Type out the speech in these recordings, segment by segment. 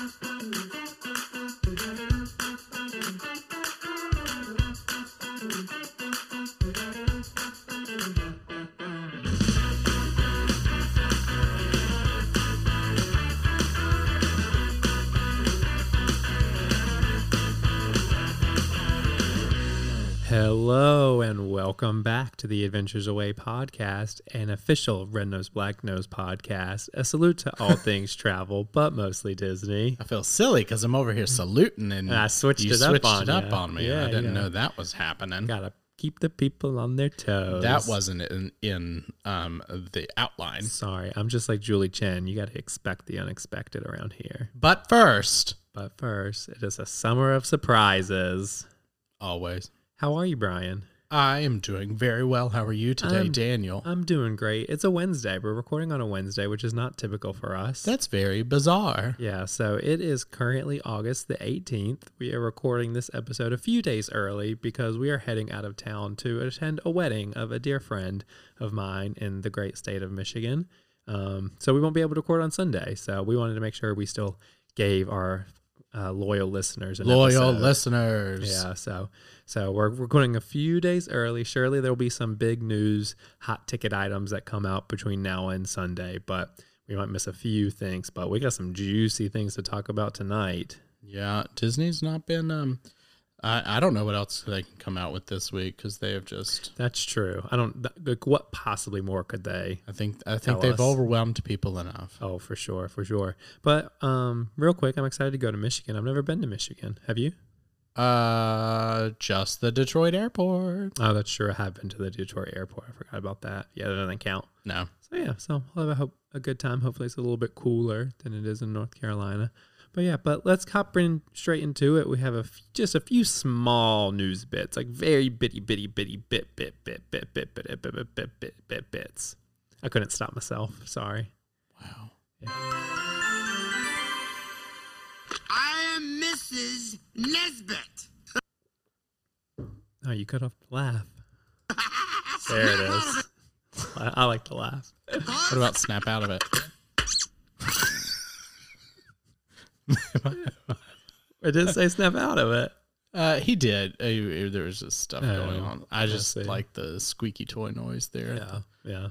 Thank you. Hello and welcome back to the Adventures Away podcast, an official Red Nose Black Nose podcast. A salute to all things travel, but mostly Disney. I feel silly because I'm over here saluting and, And I switched you it up switched on it up on me. Yeah, I didn't yeah. know that was happening. Gotta keep the people on their toes. That wasn't in, in um, the outline. Sorry, I'm just like Julie Chen. You gotta expect the unexpected around here. But first, But first, it is a summer of surprises. always, How are you, Brian? I am doing very well. How are you today, I'm- Daniel? I'm doing great. It's a Wednesday. We're recording on a Wednesday, which is not typical for us. That's very bizarre. Yeah, so it is currently August the 18th. We are recording this episode a few days early because we are heading out of town to attend a wedding of a dear friend of mine in the great state of Michigan. Um, so we won't be able to record on Sunday. So we wanted to make sure we still gave our uh, loyal listeners Loyal episode. listeners. Yeah, so so we're recording a few days early. Surely there'll be some big news, hot ticket items that come out between now and Sunday, but we might miss a few things. But we got some juicy things to talk about tonight. Yeah, Disney's not been. Um, I I don't know what else they can come out with this week because they have just. That's true. I don't like what possibly more could they? I think I think they've us. overwhelmed people enough. Oh, for sure, for sure. But um, real quick, I'm excited to go to Michigan. I've never been to Michigan. Have you? Uh, just the Detroit airport. Oh, that's true. I have been to the Detroit airport. I forgot about that. Yeah, that doesn't count. No, So yeah, so I'll have a, hope, a good time. Hopefully, it's a little bit cooler than it is in North Carolina. But yeah, but let's hop in straight into it. We have a f- just a few small news bits, like very bitty, bitty, bitty, bit, bit, bit, bit, bit, bit, bit, bit, bit, bit, bit, bits. I couldn't stop myself. Sorry. wow. I am Mrs. Nesbit. Oh, you cut off the laugh. there it is. I, I like to laugh. What about snap out of it? It didn't say snap out of it. Uh, he did. Uh, there was just stuff Oh, going on. I just like the squeaky toy noise there. Yeah, yeah.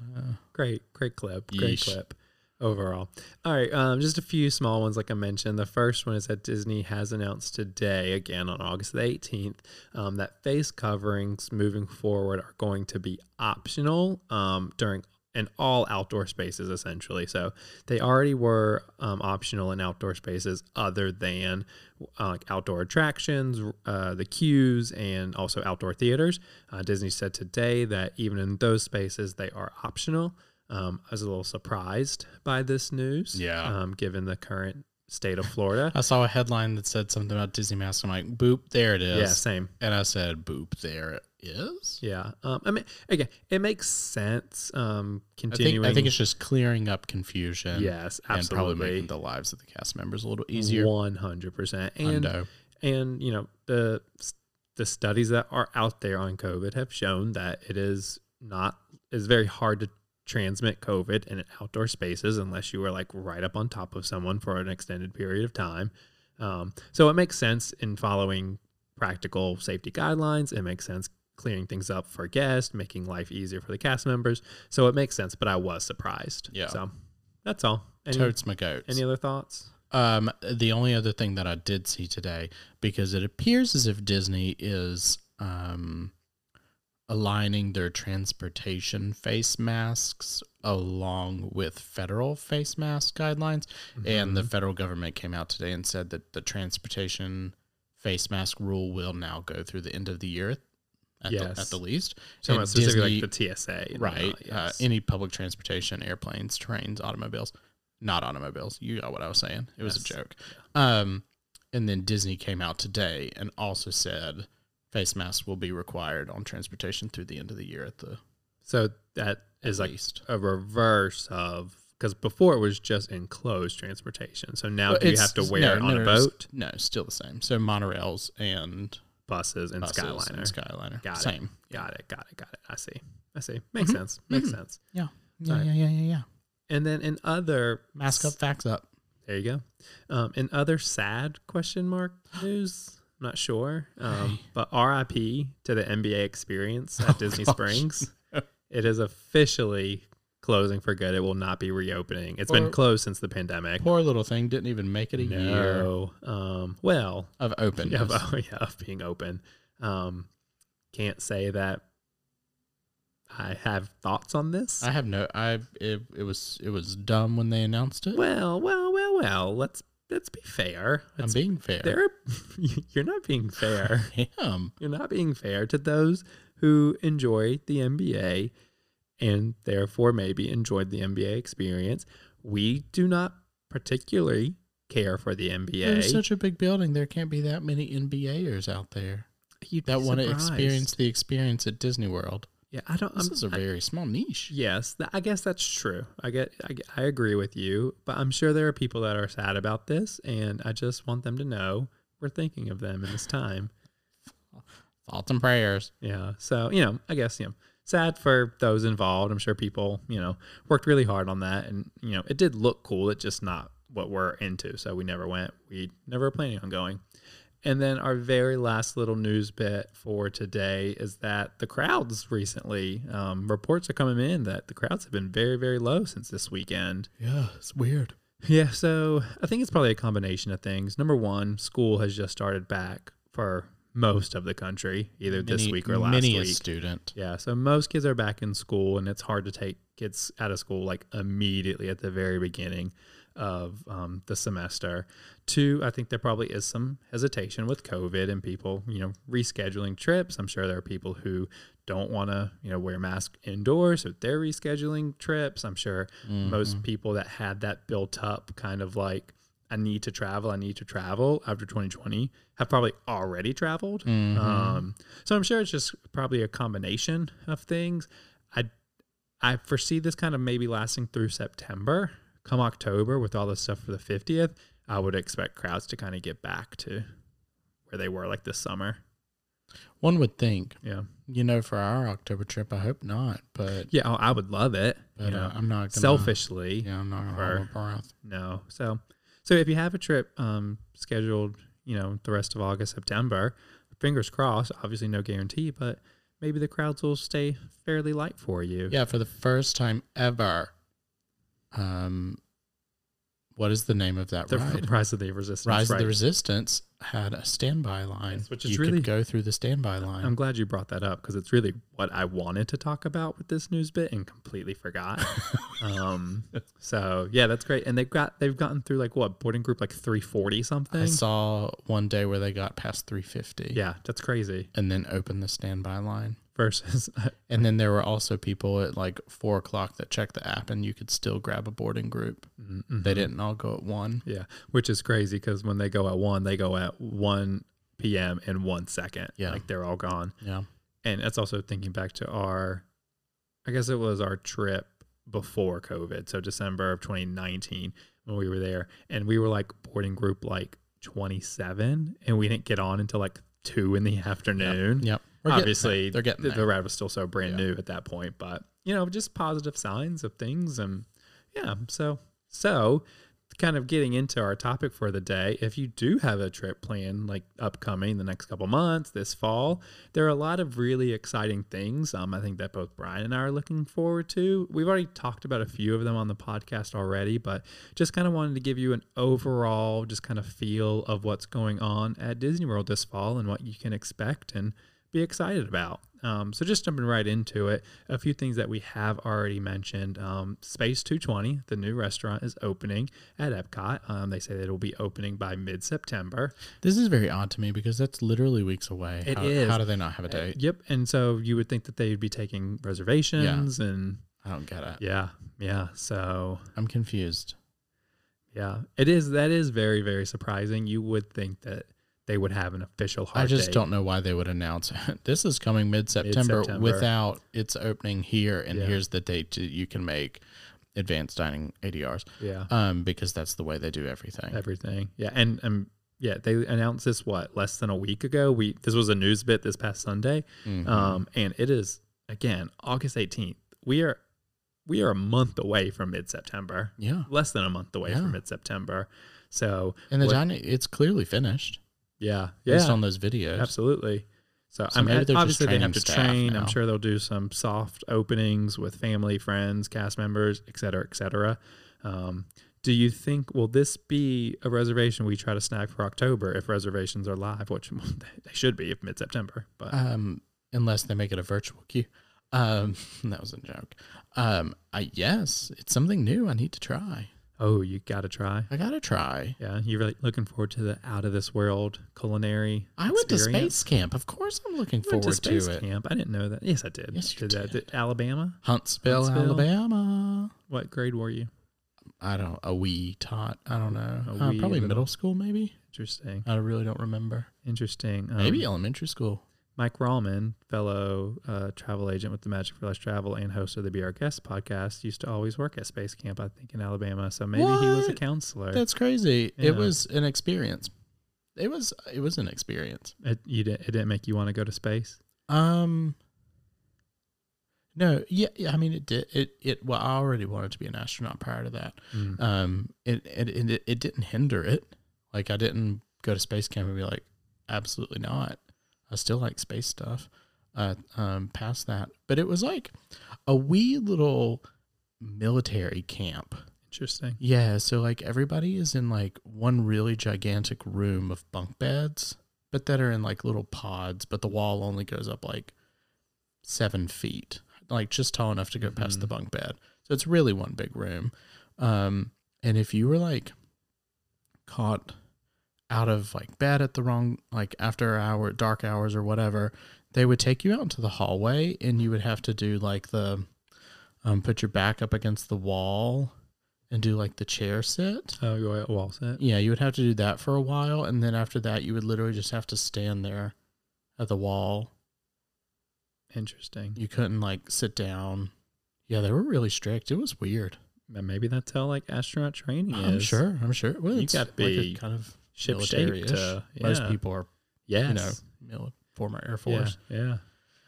Great, great clip. Great Yeesh. clip overall. All right, um, just a few small ones, like I mentioned. The first one is that Disney has announced today, again on August the 18th, um, that face coverings moving forward are going to be optional um, during in all outdoor spaces essentially. So they already were um, optional in outdoor spaces other than uh, like outdoor attractions, uh, the queues, and also outdoor theaters. Uh, Disney said today that even in those spaces they are optional. Um, I was a little surprised by this news. Yeah. Um, given the current state of Florida. I saw a headline that said something about Disney Mask. I'm like, boop, there it is. yeah, same. And I said, boop, there it is. Yeah. Um, I mean, again, it makes sense. Um, I think, continuing. I think it's just clearing up confusion. yes, absolutely. And probably making the lives of the cast members a little easier. One hundred percent. And Hundo. and you know the the studies that are out there on COVID have shown that it is not is very hard to transmit COVID in outdoor spaces unless you were like right up on top of someone for an extended period of time. Um, so it makes sense in following practical safety guidelines. It makes sense clearing things up for guests, making life easier for the cast members. So it makes sense, but I was surprised. Yeah. So that's all. Any, Totes my goats. any other thoughts? Um, the only other thing that I did see today, because it appears as if Disney is um, aligning their transportation face masks along with federal face mask guidelines, and Mm-hmm. the federal government came out today and said that the transportation face mask rule will now go through the end of the year. At, Yes. the, at the least, So And specifically Disney- like the TSA. right? whatnot, Uh, any public transportation, airplanes, trains, automobiles, not automobiles. You got what I was saying. It was a Yes. joke. Um, and then Disney came out today and also said face masks will be required on transportation through the end of the year at the So that is like least. a reverse of because before it was just enclosed transportation. So now Well, do you have to no, wear it on no, a boat, No, still the same. So monorails and buses, and buses Skyliner? and Skyliner. Got same. it. Got it. Got it. Got it. I see. I see. Makes sense. Makes sense. Yeah. Yeah, Right. yeah, yeah, yeah, yeah. And then in other Mask up, facts up. There you go. Um, and other sad question mark news. I'm not sure. Um, but RIP to the NBA experience at Disney gosh. Springs. It is officially closing for good. It will not be reopening. It's been closed since the pandemic. Poor little thing didn't even make it a year Um, well, of openness. yeah, of, yeah, of being open. Um, can't say that I have thoughts on this. I have no. I it, it was it was dumb when they announced it. well, well, well, well. Let's let's be fair. I'm being fair. there, you're not being fair. Damn. You're not being fair to those who enjoy the NBA and therefore maybe enjoyed the NBA experience. We do not particularly care for the NBA. It's such a big building. There can't be that many NBAers out there You'd that want to experience the experience at Disney World. Yeah, I don't. This I'm, is a very small niche. yes, th- I guess that's true. I get, I get, I agree with you, but I'm sure there are people that are sad about this, and I just want them to know we're thinking of them in this time. Thoughts and prayers. Yeah. So, you know, I guess, you know, sad for those involved. I'm sure people, you know, worked really hard on that. And, you know, it did look cool. It's just not what we're into. So we never went. We never were planning on going. And then our very last little news bit for today is that the crowds recently, um, reports are coming in that the crowds have been very, very low since this weekend. Yeah, it's weird. Yeah, so I think it's probably a combination of things. Number one, school has just started back for most of the country, either this week or last many a student. Yeah, so most kids are back in school, and it's hard to take kids out of school like immediately at the very beginning of um, the semester. Two, I think there probably is some hesitation with COVID and people, you know, rescheduling trips. I'm sure there are people who don't want to, you know, wear masks indoors, so they're rescheduling trips. I'm sure most people that had that built up kind of like, I need to travel, I need to travel after 2020 have probably already traveled. Um, so I'm sure it's just probably a combination of things. I I foresee this kind of maybe lasting through September. Come October, with all the stuff for the 50th, I would expect crowds to kind of get back to where they were like this summer. One would think, Yeah, you know, for our October trip, I hope not. But, yeah, oh, I would love it. but you know, uh, I'm not gonna, selfishly, Yeah, I'm not gonna hold my breath. no. So, so if you have a trip um, scheduled, you know, the rest of August, September, fingers crossed. Obviously, no guarantee, but maybe the crowds will stay fairly light for you. Yeah, for the first time ever. Um, what is the name of that The ride? Rise of the Resistance. Rise of the Resistance had a standby line. Yes, which is you really- could go through the standby line. I'm glad you brought that up because it's really what I wanted to talk about with this news bit and completely forgot. um, so yeah, that's great. And they've got they've gotten through like what boarding group like 340 something. I saw one day where they got past 350 yeah, that's crazy. and then opened the standby line. Versus And then there were also people at like four o'clock that checked the app and you could still grab a boarding group. Mm-hmm. They didn't all go at one. yeah, which is crazy because when they go at one, they go at 1 p.m. in one second. Yeah. like they're all gone. Yeah. and that's also thinking back to our i guess it was our trip before covid so december of 2019 when we were there and we were like boarding group like 27 and we didn't get on until like 2 in the afternoon Yep. We're obviously they're getting the, the ride was still so brand Yeah. new at that point but you know just positive signs of things and yeah so so kind of getting into our topic for the day if you do have a trip planned like upcoming the next couple months this fall there are a lot of really exciting things um, i think that both brian and i are looking forward to. We've already talked about a few of them on the podcast already but just kind of wanted to give you an overall just kind of feel of what's going on at disney world this fall and what you can expect and be excited about. Um, so just jumping right into it, a few things that we have already mentioned. Um, Space 220, the new restaurant, is opening at Epcot. Um, they say that it will be opening by mid-September. This is very odd to me because that's literally weeks away. It how, is. How do they not have a date? Yep. And so you would think that they'd be taking reservations yeah. and I don't get it. yeah, yeah. So I'm confused. yeah, it is. That is very, very surprising. You would think that they would have an official hard I just date. don't know why they would announce. This is coming mid September without its opening here, and Yeah. here's the date to, you can make advanced dining ADRs. Yeah. Um, because that's the way they do everything. everything. Yeah, and um, yeah, they announced this what less than a week ago. We this was a news bit this past Sunday, Mhm. um, and it is again August eighteenth. We are we are a month away from mid September. Yeah. less than a month away Yeah. from mid September. So And the what- giant, it's clearly finished yeah, based yeah, on those videos. absolutely. So, So I mean, they're just obviously they have training to train. now. I'm sure they'll do some soft openings with family, friends, cast members, et cetera, et cetera. Um, do you think will this be a reservation we try to snag for October if reservations are live, which they should be if mid September? But Um, unless they make it a virtual queue. Um, that was a joke. Um, I yes, it's something new. I need to try. Oh, you got to try. I gotta try. Yeah, you're really looking forward to the out of this world culinary. I went to space camp. Of course, I'm looking forward to to, space it. camp. I didn't know that. Yes, I did. Yes, you that. did. Alabama. Huntsville, Huntsville? Alabama. What grade were you? I don't. A wee tot. I don't know. Uh, probably little- middle school, maybe. Interesting. I really don't remember. Interesting. Um, Maybe elementary school. Mike Rallman, fellow uh, travel agent with the Magic for Less Travel and host of the Be Our Guest podcast, used to always work at Space Camp, I think, in Alabama. So maybe he was a counselor. That's crazy. Yeah. It was an experience. It was. It was an experience. it, you didn't, it didn't make you want to go to space? Um. No, yeah, yeah. I mean, it did. It it. Well, I already wanted to be an astronaut prior to that. Mm. Um, it it it, it didn't hinder it. Like I didn't go to space camp and be like, absolutely not. I still like space stuff. Uh, um, past that, but it was like a wee little military camp. Interesting. Yeah, so like everybody is in like one really gigantic room of bunk beds, but that are in like little pods, but the wall only goes up like seven feet, like just tall enough to go past the Mhm. bunk bed. So it's really one big room. Um, and if you were like caught out of like bed at the wrong like after hour dark hours or whatever, they would take you out into the hallway and you would have to do like the um put your back up against the wall and do like the chair sit. Oh, you at wall set? Yeah, you would have to do that for a while and then after that you would literally just have to stand there at the wall. Interesting. You couldn't like sit down. Yeah, they were really strict. It was weird. And Maybe that's how like astronaut training is. I'm sure. I'm sure. Well, You like a be kind of Ship military-ish. shape to Most people are, Yes. you know, former Air Force. Yeah. Yeah.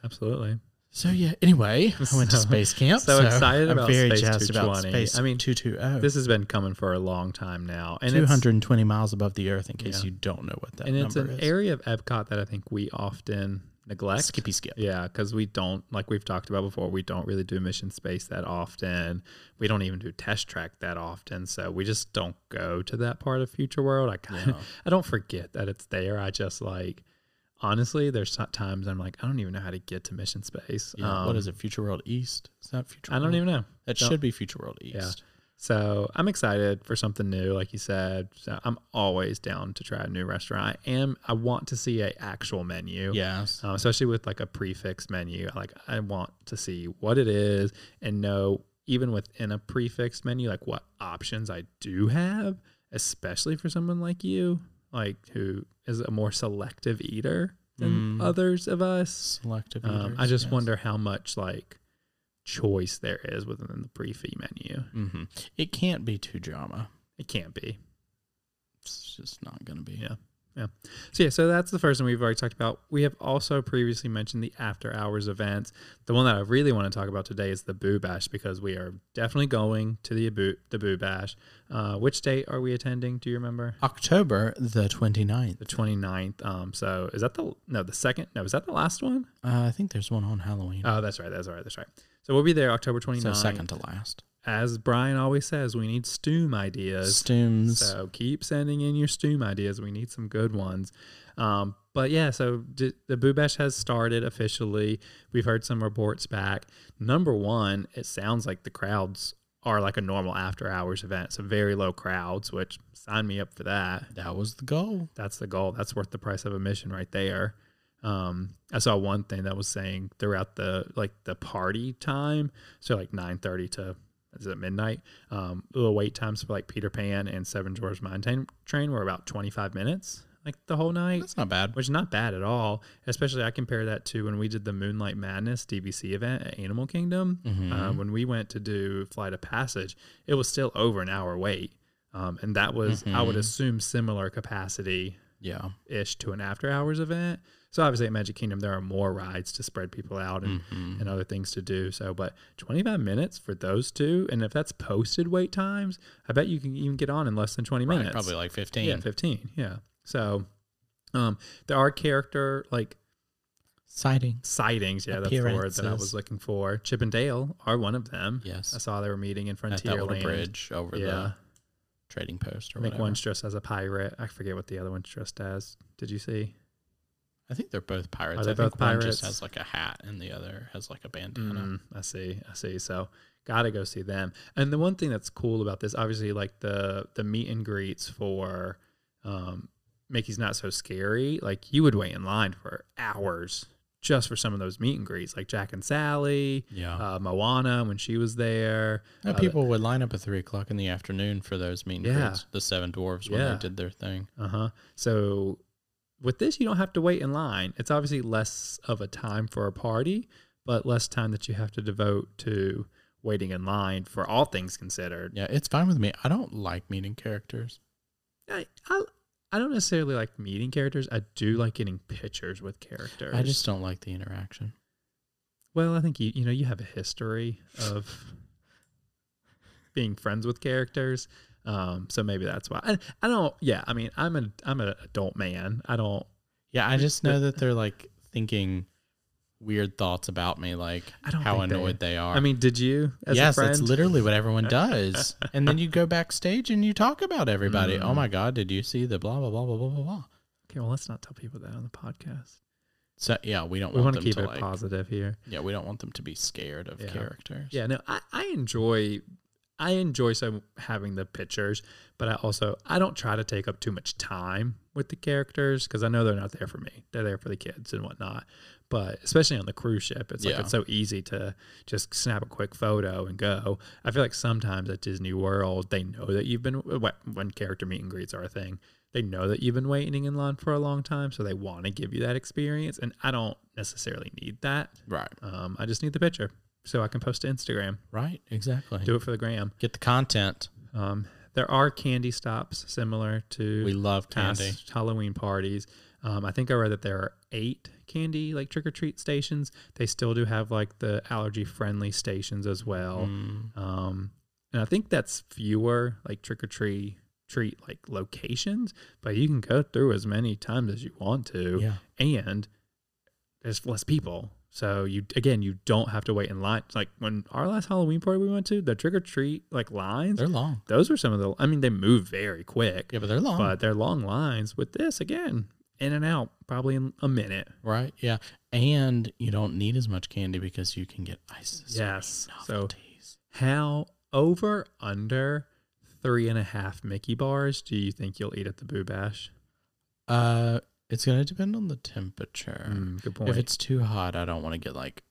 Absolutely. So yeah. Anyway, I went to space camp. so excited I'm about very Space jazzed about 220. space. I mean, two two zero. This has been coming for a long time now. And 220 miles above the Earth. In case Yeah. you don't know what that and it's an is. area of Epcot that I think we often neglect. Skippy skip. Yeah, because we don't, like we've talked about before, we don't really do mission space that often. We don't even do test track that often. So we just don't go to that part of Future World. I kind of, Yeah. I don't forget that it's there. I just like, honestly, there's times I'm like, I don't even know how to get to mission space. Yeah, what Um, is it? Future World East? Is that Future? I don't World? even know. it don't- should be Future World East. Yeah. So I'm excited for something new, like you said. So I'm always down to try a new restaurant. I am. I want to see a actual menu. Yes. um, especially with like a prefix menu. Like I want to see what it is and know even within a prefix menu, like what options I do have, especially for someone like you, like who is a more selective eater than Mm. others of us. Selective. Um, eaters, I just yes. wonder how much like choice there is within the prefix menu. Mhm. It can't be too drama. It can't be. It's just not going to be. Yeah. So yeah, so that's the first one we've already talked about. We have also previously mentioned the after hours events. The one that I really want to talk about today is the Boo Bash because we are definitely going to the Boo the Boo Bash. Uh, which date are we attending? Do you remember? October the 29th. The 29th. Um, so is that the no the second? No, is that the last one? Uh, I think there's one on Halloween. Oh, that's right. That's right. That's right. So we'll be there October 29th. so second to last. As Brian always says, we need Stoom ideas. Stooms. So keep sending in your Stoom ideas. We need some good ones. Um, but yeah, so d- the Boo Bash has started officially. We've heard some reports back. Number one, it sounds like the crowds are like a normal after hours event. So very low crowds, which sign me up for that. that was the goal. That's the goal. That's worth the price of admission right there. Um, I saw one thing that was saying throughout the like the party time, so like nine thirty to is it midnight? Um, the wait times for like Peter Pan and Seven Dwarfs Mine Train, train were about twenty five minutes, like the whole night, That's not bad. which is not bad at all. Especially I compare that to when we did the Moonlight Madness DVC event at Animal Kingdom. Mhm. Uh, when we went to do Flight of Passage, it was still over an hour wait, um, and that was I would Mhm. assume similar capacity Yeah. ish to an after hours event. So obviously at Magic Kingdom there are more rides to spread people out and, Mhm. and other things to do. So but 25 minutes for those two and if that's posted wait times, I bet you can even get on in less than 20 Right, minutes. probably like 15. Yeah, 15. Yeah. So um there are character like Sightings. sightings, yeah, that's the word that I was looking for. Chip and Dale are one of them. Yes. I saw they were meeting in At that little Frontierland. bridge over Yeah. the trading post or I think whatever. one's dressed as a pirate. I forget what the other one's dressed as. Did you see? I think they're both pirates. Are they I think both one pirates? just has like a hat and the other has like a bandana. Mm, I see. I see. So gotta go see them. And the one thing that's cool about this, obviously, like the the meet and greets for um, Mickey's Not So Scary. Like you would wait in line for hours just for some of those meet and greets, like Jack and Sally, Yeah. uh, Moana when she was there. Now uh, people would line up at three o'clock in the afternoon for those meet and Yeah. greets, the seven dwarves when Yeah. they did their thing. Uh huh. So with this, you don't have to wait in line. It's obviously less of a time for a party, but less time that you have to devote to waiting in line for all things considered. Yeah, it's fine with me. I don't like meeting characters. I, I, I don't necessarily like meeting characters. I do like getting pictures with characters. I just don't like the interaction. well, I think you you know you have a history of being friends with characters. Um, so maybe that's why. I, I don't. Yeah, I mean, I'm an I'm an adult man. I don't. Yeah, I just know that they're like thinking weird thoughts about me, like I don't how think they- annoyed they, are. I mean, did you? As yes, that's literally what everyone does. and then you go backstage and you talk about everybody. Oh Mm. my god, did you see the blah blah blah blah blah blah blah? Okay, well, let's not tell people that on the podcast. So yeah, we don't We want want to keep to it like positive here. yeah, we don't want them to be scared of Yeah. characters. Yeah, no, I, I enjoy I enjoy some having the pictures, but I also I don't try to take up too much time with the characters because I know they're not there for me. They're there for the kids and whatnot. But especially on the cruise ship, it's like Yeah. it's so easy to just snap a quick photo and go. I feel like sometimes at Disney World they know that you've been when character meet and greets are a thing. They know that you've been waiting in line for a long time, so they want to give you that experience. And I don't necessarily need that. Right. Um, I just need the picture so I can post to Instagram. Right. Exactly. Do it for the gram. Get the content. Um, there are candy stops similar to We love candy. Halloween parties. Um, I think I read that there are eight candy like trick or treat stations. They still do have like the allergy friendly stations as well. Mm, Um, and I think that's fewer like trick or treat treat like locations, but you can go through as many times as you want to yeah. and there's less people. So you again, you don't have to wait in line. It's like when our last Halloween party we went to, the trick or treat like lines, They're long. those were some of the. I mean, they move very quick, Yeah, but they're long. but they're long lines. With this, again, in and out, probably in a minute. right. Yeah. And you don't need as much candy because you can get ice. Yes. So how over under three and a half Mickey bars do you think you'll eat at the Boo Bash? Uh, it's gonna depend on the temperature. Mm, good point. If it's too hot, I don't want to get like,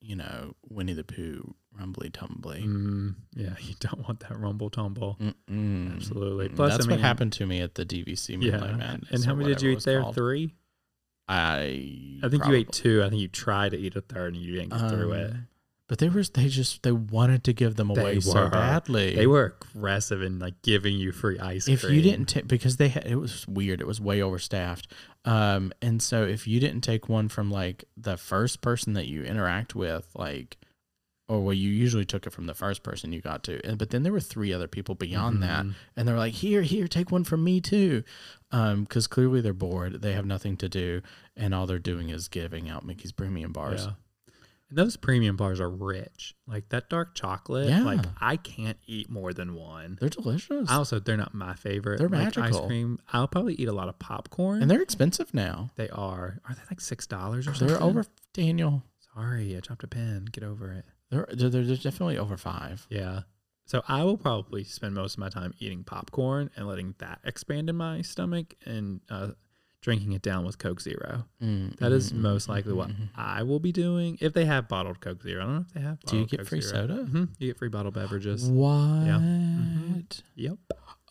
you know, Winnie the Pooh, rumbly tumbly. Mm, yeah, you don't want that rumble tumble. Mm-mm. Absolutely. Mm, Plus, I That's mean- what happened to me at the DVC Yeah. Madness. And how many did you eat there? called. Three. I I think probably- you ate two. I think you tried to eat a third and you didn't get through it. But they were they just they wanted to give them away so badly. They were aggressive in like giving you free ice if cream. you didn't take because they had it was weird it was way overstaffed um and so if you didn't take one from like the first person that you interact with like or well you usually took it from the first person you got to and but then there were three other people beyond that Mhm. and they're like here here take one from me too um because clearly they're bored they have nothing to do and all they're doing is giving out mickey's premium bars Yeah. And those premium bars are rich. Like that dark chocolate. Yeah. Like I can't eat more than one. they're delicious I also, they're not my favorite. They're like, Ice magical. cream. I'll probably eat a lot of popcorn. and they're expensive now they are. Are they like six dollars or something? they're over daniel Sorry, I dropped a pen. Get over it. they're they're, they're definitely over five Yeah. So I will probably spend most of my time eating popcorn and letting that expand in my stomach and uh, drinking it down with Coke Zero. Mm, That is mm, most mm, likely what mm. I will be doing if they have bottled Coke Zero. I don't know if they have. Do you get Coke free Zero. soda? Mhm. You get free bottled beverages. What? Mhm. Yep.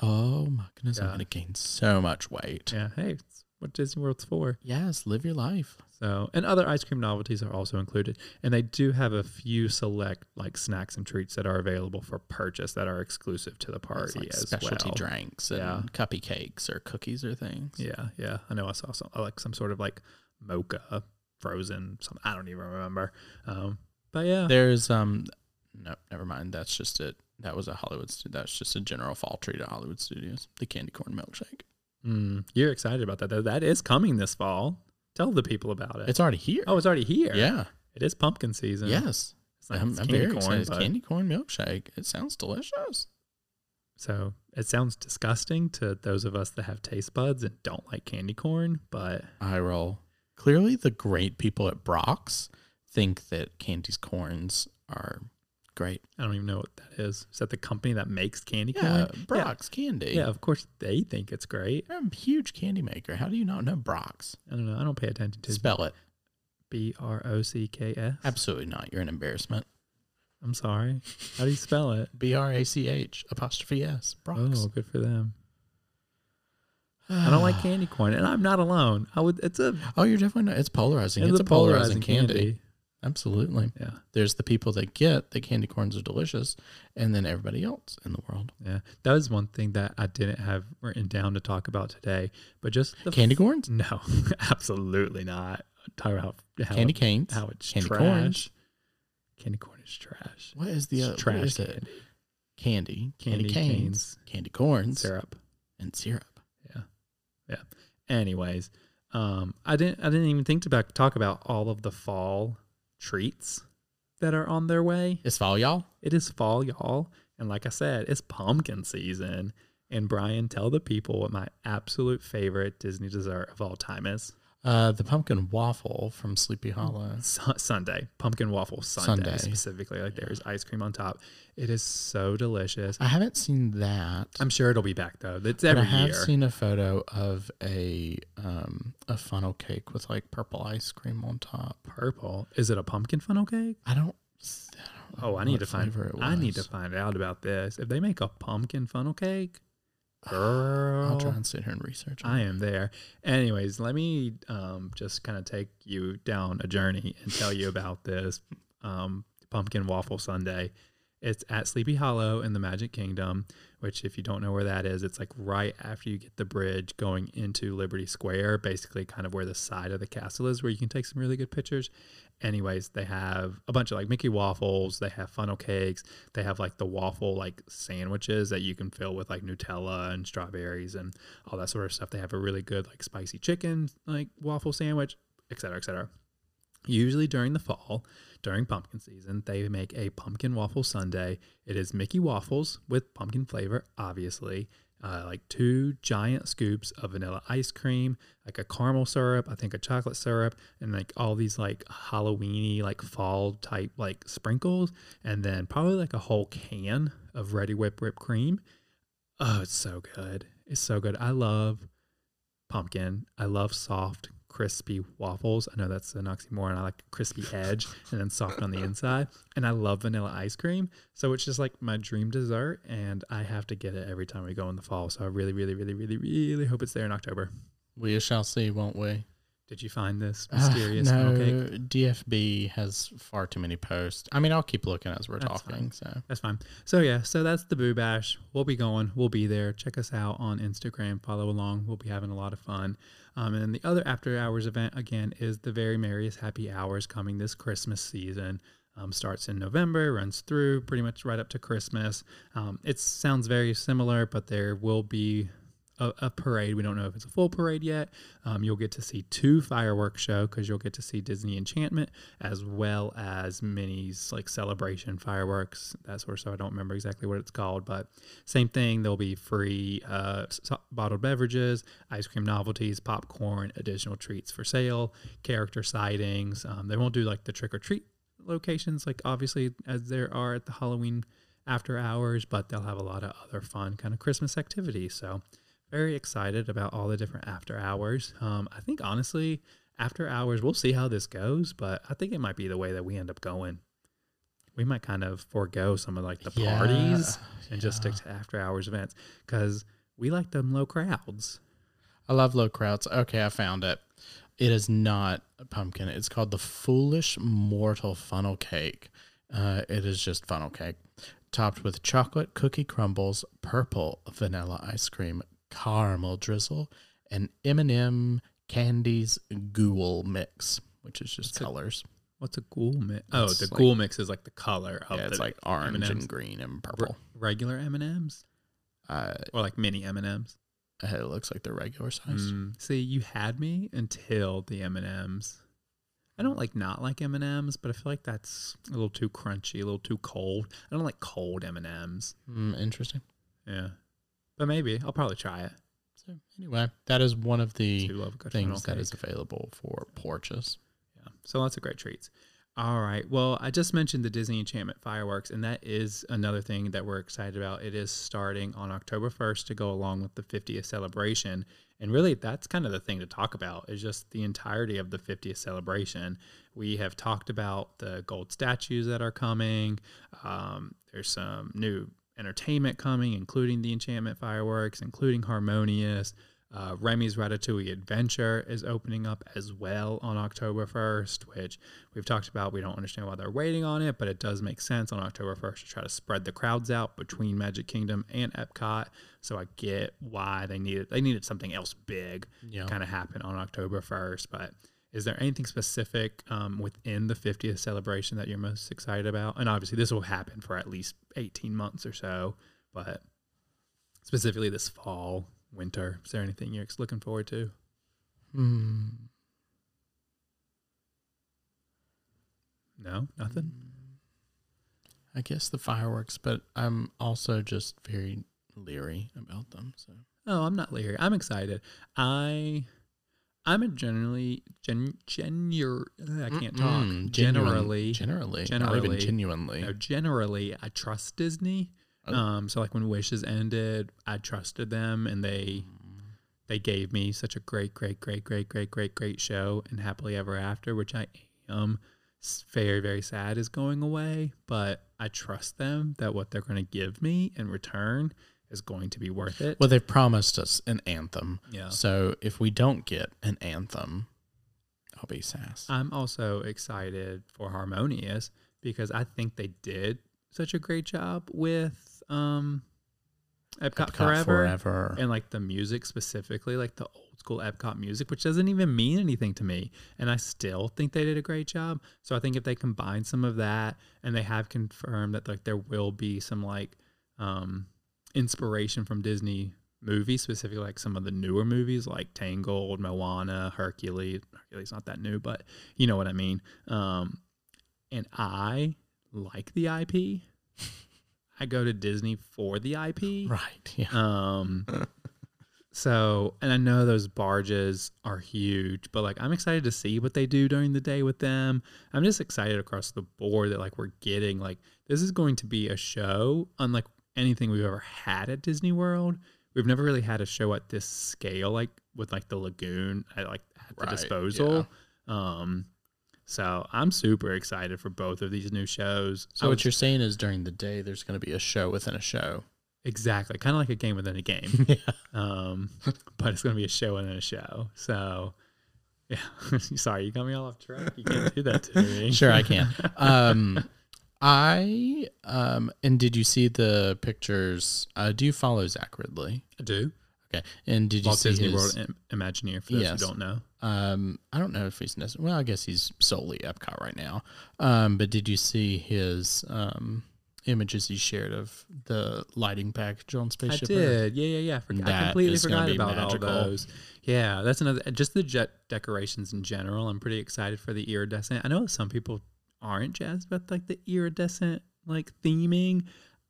Oh my goodness! I'm gonna gain so much weight. Yeah. Hey, it's what Disney World's for. Yes, live your life. So, and other ice cream novelties are also included. And they do have a few select like snacks and treats that are available for purchase that are exclusive to the party like as specialty well. drinks and Yeah. cuppy cakes or cookies or things. Yeah, yeah. I know I saw some like some sort of like mocha frozen some I don't even remember. Um, but yeah. There's um no, never mind. That's just it. That was a Hollywood. That's just a general fall treat at Hollywood Studios. The candy corn milkshake. Mm, you're excited about that. That- That is coming this fall. Tell the people about it. It's already here. oh, it's already here. yeah. It is pumpkin season. Yes. It's not I'm, it's I'm candy very corn, excited. It's candy corn milkshake. It sounds delicious. So it sounds disgusting to those of us that have taste buds and don't like candy corn, but I roll. Clearly, the great people at Brach's think that candy's corns are great. I don't even know what that is. Is that the company that makes candy Yeah, corn? Brach's candy. Yeah, of course they think it's great. They're a huge candy maker. How do you not know Brach's? I don't know. I don't pay attention to Spell it. B R O C K S. Absolutely not. You're an embarrassment. I'm sorry. How do you spell it? B R A C H apostrophe S. Brach's. Oh, good for them. I don't like candy corn, and I'm not alone. I would. It's a Oh, you're definitely not. It's polarizing. It's, it's a polarizing, candy. Absolutely. Yeah, There's the people that get the candy corns are delicious, and then everybody else in the world. yeah. That was one thing that I didn't have written down to talk about today, but just the Candy corns, No, absolutely not. Talk about how, candy canes, how it's candy trash. corns. Candy corn is trash. What is the It's other? trash candy. Candy, candy, Candy canes, canes. candy corns, Syrup. and syrup. Yeah. Yeah. Anyways, um, I didn't. I didn't even think to talk about all of the fall treats that are on their way. It's fall, y'all. It is fall, y'all, and like I said, it's pumpkin season. And Brian, tell the people what my absolute favorite Disney dessert of all time is. Uh, the pumpkin waffle from Sleepy Hollow. Su- Sunday, pumpkin waffle Sunday, Sundae. specifically. Like there's ice cream on top. It is so delicious. I haven't seen that. I'm sure it'll be back though. It's but every I have year. seen a photo of a um a funnel cake with like purple ice cream on top. Purple. Is it a pumpkin funnel cake? I don't. I don't Oh, I need to find. I need to find out about this. If they make a pumpkin funnel cake, girl, I'll try and sit here and research. it. I am there. Anyways, let me um, just kind of take you down a journey and tell you about this um, pumpkin waffle sundae. It's at Sleepy Hollow in the Magic Kingdom, which, if you don't know where that is, it's like right after you get the bridge going into Liberty Square, basically kind of where the side of the castle is, where you can take some really good pictures. Anyways, they have a bunch of like Mickey waffles, they have funnel cakes, they have like the waffle like sandwiches that you can fill with like Nutella and strawberries and all that sort of stuff. They have a really good like spicy chicken like waffle sandwich, et cetera, et cetera. Usually during the fall, during pumpkin season, they make a pumpkin waffle sundae. It is Mickey waffles with pumpkin flavor, obviously. Uh, like two giant scoops of vanilla ice cream, like a caramel syrup, I think a chocolate syrup, and like all these like Halloweeny, like fall type like sprinkles, and then probably like a whole can of Reddi-wip whipped cream. Oh, it's so good. It's so good. I love pumpkin. I love soft, crispy waffles. I know that's an oxymoron. I like crispy edge and then soft on the inside. And I love vanilla ice cream. So it's just like my dream dessert. And I have to get it every time we go in the fall. So I really, really, really, really, really hope it's there in October. We shall see, won't we? Did you find this mysterious no, funnel cake? DFB has far too many posts. I mean, I'll keep looking as we're That's talking. So That's fine. So yeah, so that's the Boo Bash. We'll be going. We'll be there. Check us out on Instagram. Follow along. We'll be having a lot of fun. Um, and then the other after hours event again is the Very Merriest Happy Hours coming this Christmas season. Um, starts in November, runs through pretty much right up to Christmas. Um, it sounds very similar, but there will be a, a parade. We don't know if it's a full parade yet. Um, you'll get to see two fireworks show because you'll get to see Disney Enchantment as well as Minnie's like celebration fireworks. That sort of. I don't remember exactly what it's called, but same thing. There'll be free uh, bottled beverages, ice cream novelties, popcorn, additional treats for sale, character sightings. Um, they won't do like the trick or treat locations like obviously as there are at the Halloween after hours, but they'll have a lot of other fun kind of Christmas activities. So very excited about all the different after hours. Um, I think honestly, after hours, we'll see how this goes, but I think it might be the way that we end up going. We might kind of forego some of like the Yeah, parties and just stick to after hours events because we like them low crowds. I love low crowds. Okay, I found it. It is not a pumpkin. It's called the Foolish Mortal Funnel Cake. Uh, it is just funnel cake, topped with chocolate cookie crumbles, purple vanilla ice cream, caramel drizzle, and M&M candies ghoul mix, which is just colors. What's a ghoul mix? Oh, It's the like- ghoul mix is like the color of yeah, it's the like orange M&Ms. and green and purple. regular M and M's Uh, or like mini M and M's. it looks like they're regular size. Mm, see, you had me until the M and M's. I don't like not like M and M's, but I feel like that's a little too crunchy, a little too cold. I don't like cold M and M's. Mm, interesting. Yeah, but maybe I'll probably try it. So anyway, that is one of the Do love a good funnel things that cake. is available for porches. Yeah. So lots of great treats. All right. Well, I just mentioned the Disney Enchantment fireworks, and that is another thing that we're excited about. It is starting on October 1st to go along with the 50th celebration. And really, that's kind of the thing to talk about is just the entirety of the 50th celebration. We have talked about the gold statues that are coming. Um, there's some new entertainment coming, including the Enchantment fireworks, including Harmonious. Uh, Remy's Ratatouille Adventure is opening up as well on October 1st, which we've talked about. We don't understand why they're waiting on it, but it does make sense on October 1st to try to spread the crowds out between Magic Kingdom and Epcot. So I get why they needed they needed something else big Yeah. kind of happen on October 1st. But is there anything specific um, within the 50th celebration that you're most excited about? And obviously, this will happen for at least 18 months or so, but specifically this fall, winter, is there anything you're looking forward to? Hmm. No, nothing. I guess the fireworks, but I'm also just very leery about them. So Oh, I'm not leery. I'm excited. I, I'm a generally gen genur. I can't talk. Mm, generally, generally, generally, not even genuinely. no, generally, I trust Disney. Oh. Um, so like when Wishes ended, I trusted them, and they they gave me such a great, great, great, great, great, great, great show, and happily ever after, which I am very, very sad is going away. But I trust them that what they're going to give me in return is going to be worth it. Well, they've promised us an anthem. Yeah. So if we don't get an anthem, I'll be sass. I'm also excited for Harmonious because I think they did such a great job with um Epcot, Epcot Forever, Forever. and like the music specifically, like the old school Epcot music, which doesn't even mean anything to me, and I still think they did a great job. So I think if they combine some of that, and they have confirmed that like there will be some like um inspiration from Disney movies, specifically like some of the newer movies like Tangled, Moana, Hercules. Hercules not that new, but you know what I mean. Um, and I like the IP. I go to Disney for the IP. right. Yeah. Um, so, and I know those barges are huge, but like I'm excited to see what they do during the day with them. I'm just excited across the board that like we're getting like this is going to be a show unlike anything we've ever had at Disney World. We've never really had a show at this scale, like with like the lagoon at like at the Right, disposal. Um, so I'm super excited for both of these new shows. So what you're saying is during the day there's going to be a show within a show. Exactly, kind of like a game within a game. yeah. um, but it's going to be a show within a show. So, yeah. Sorry, you got me all off track. You can't do that to me. Sure, I can. Um, I um, and did you see the pictures? Uh, do you follow Zach Riddley? I do. Okay, and did you Walt see Disney his? World Im- Imagineer. For those Yes. who don't know, Um, I don't know if he's necessarily. Well, I guess he's solely Epcot right now. Um, but did you see his um images he shared of the lighting package on I Spaceship? Earth? did. Yeah, yeah, yeah. Forg- I completely forgot about magical. all those. Yeah, that's another. Just the jet decorations in general. I'm pretty excited for the iridescent. I know some people aren't jazzed about like the iridescent like theming.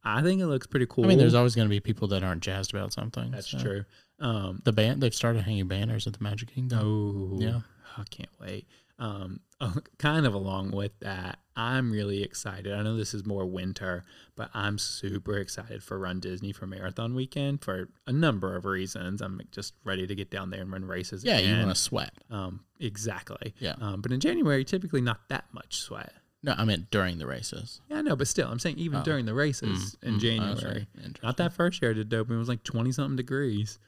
I think it looks pretty cool. I mean, there's always going to be people that aren't jazzed about something. that's so. true. Um, The band they've started hanging banners at the Magic Kingdom. Oh, Yeah. I can't wait. Um, kind of along with that, I'm really excited. I know this is more winter, but I'm super excited for Run Disney for Marathon Weekend for a number of reasons. I'm just ready to get down there and run races. yeah, you want to sweat. Um, exactly. Yeah. Um, but in January, typically not that much sweat. No, I meant during the races. Yeah, no, but still, I'm saying even Oh. during the races Mm, in mm, oh, January. sorry. Not that first year I did doping. It was like 20 something degrees.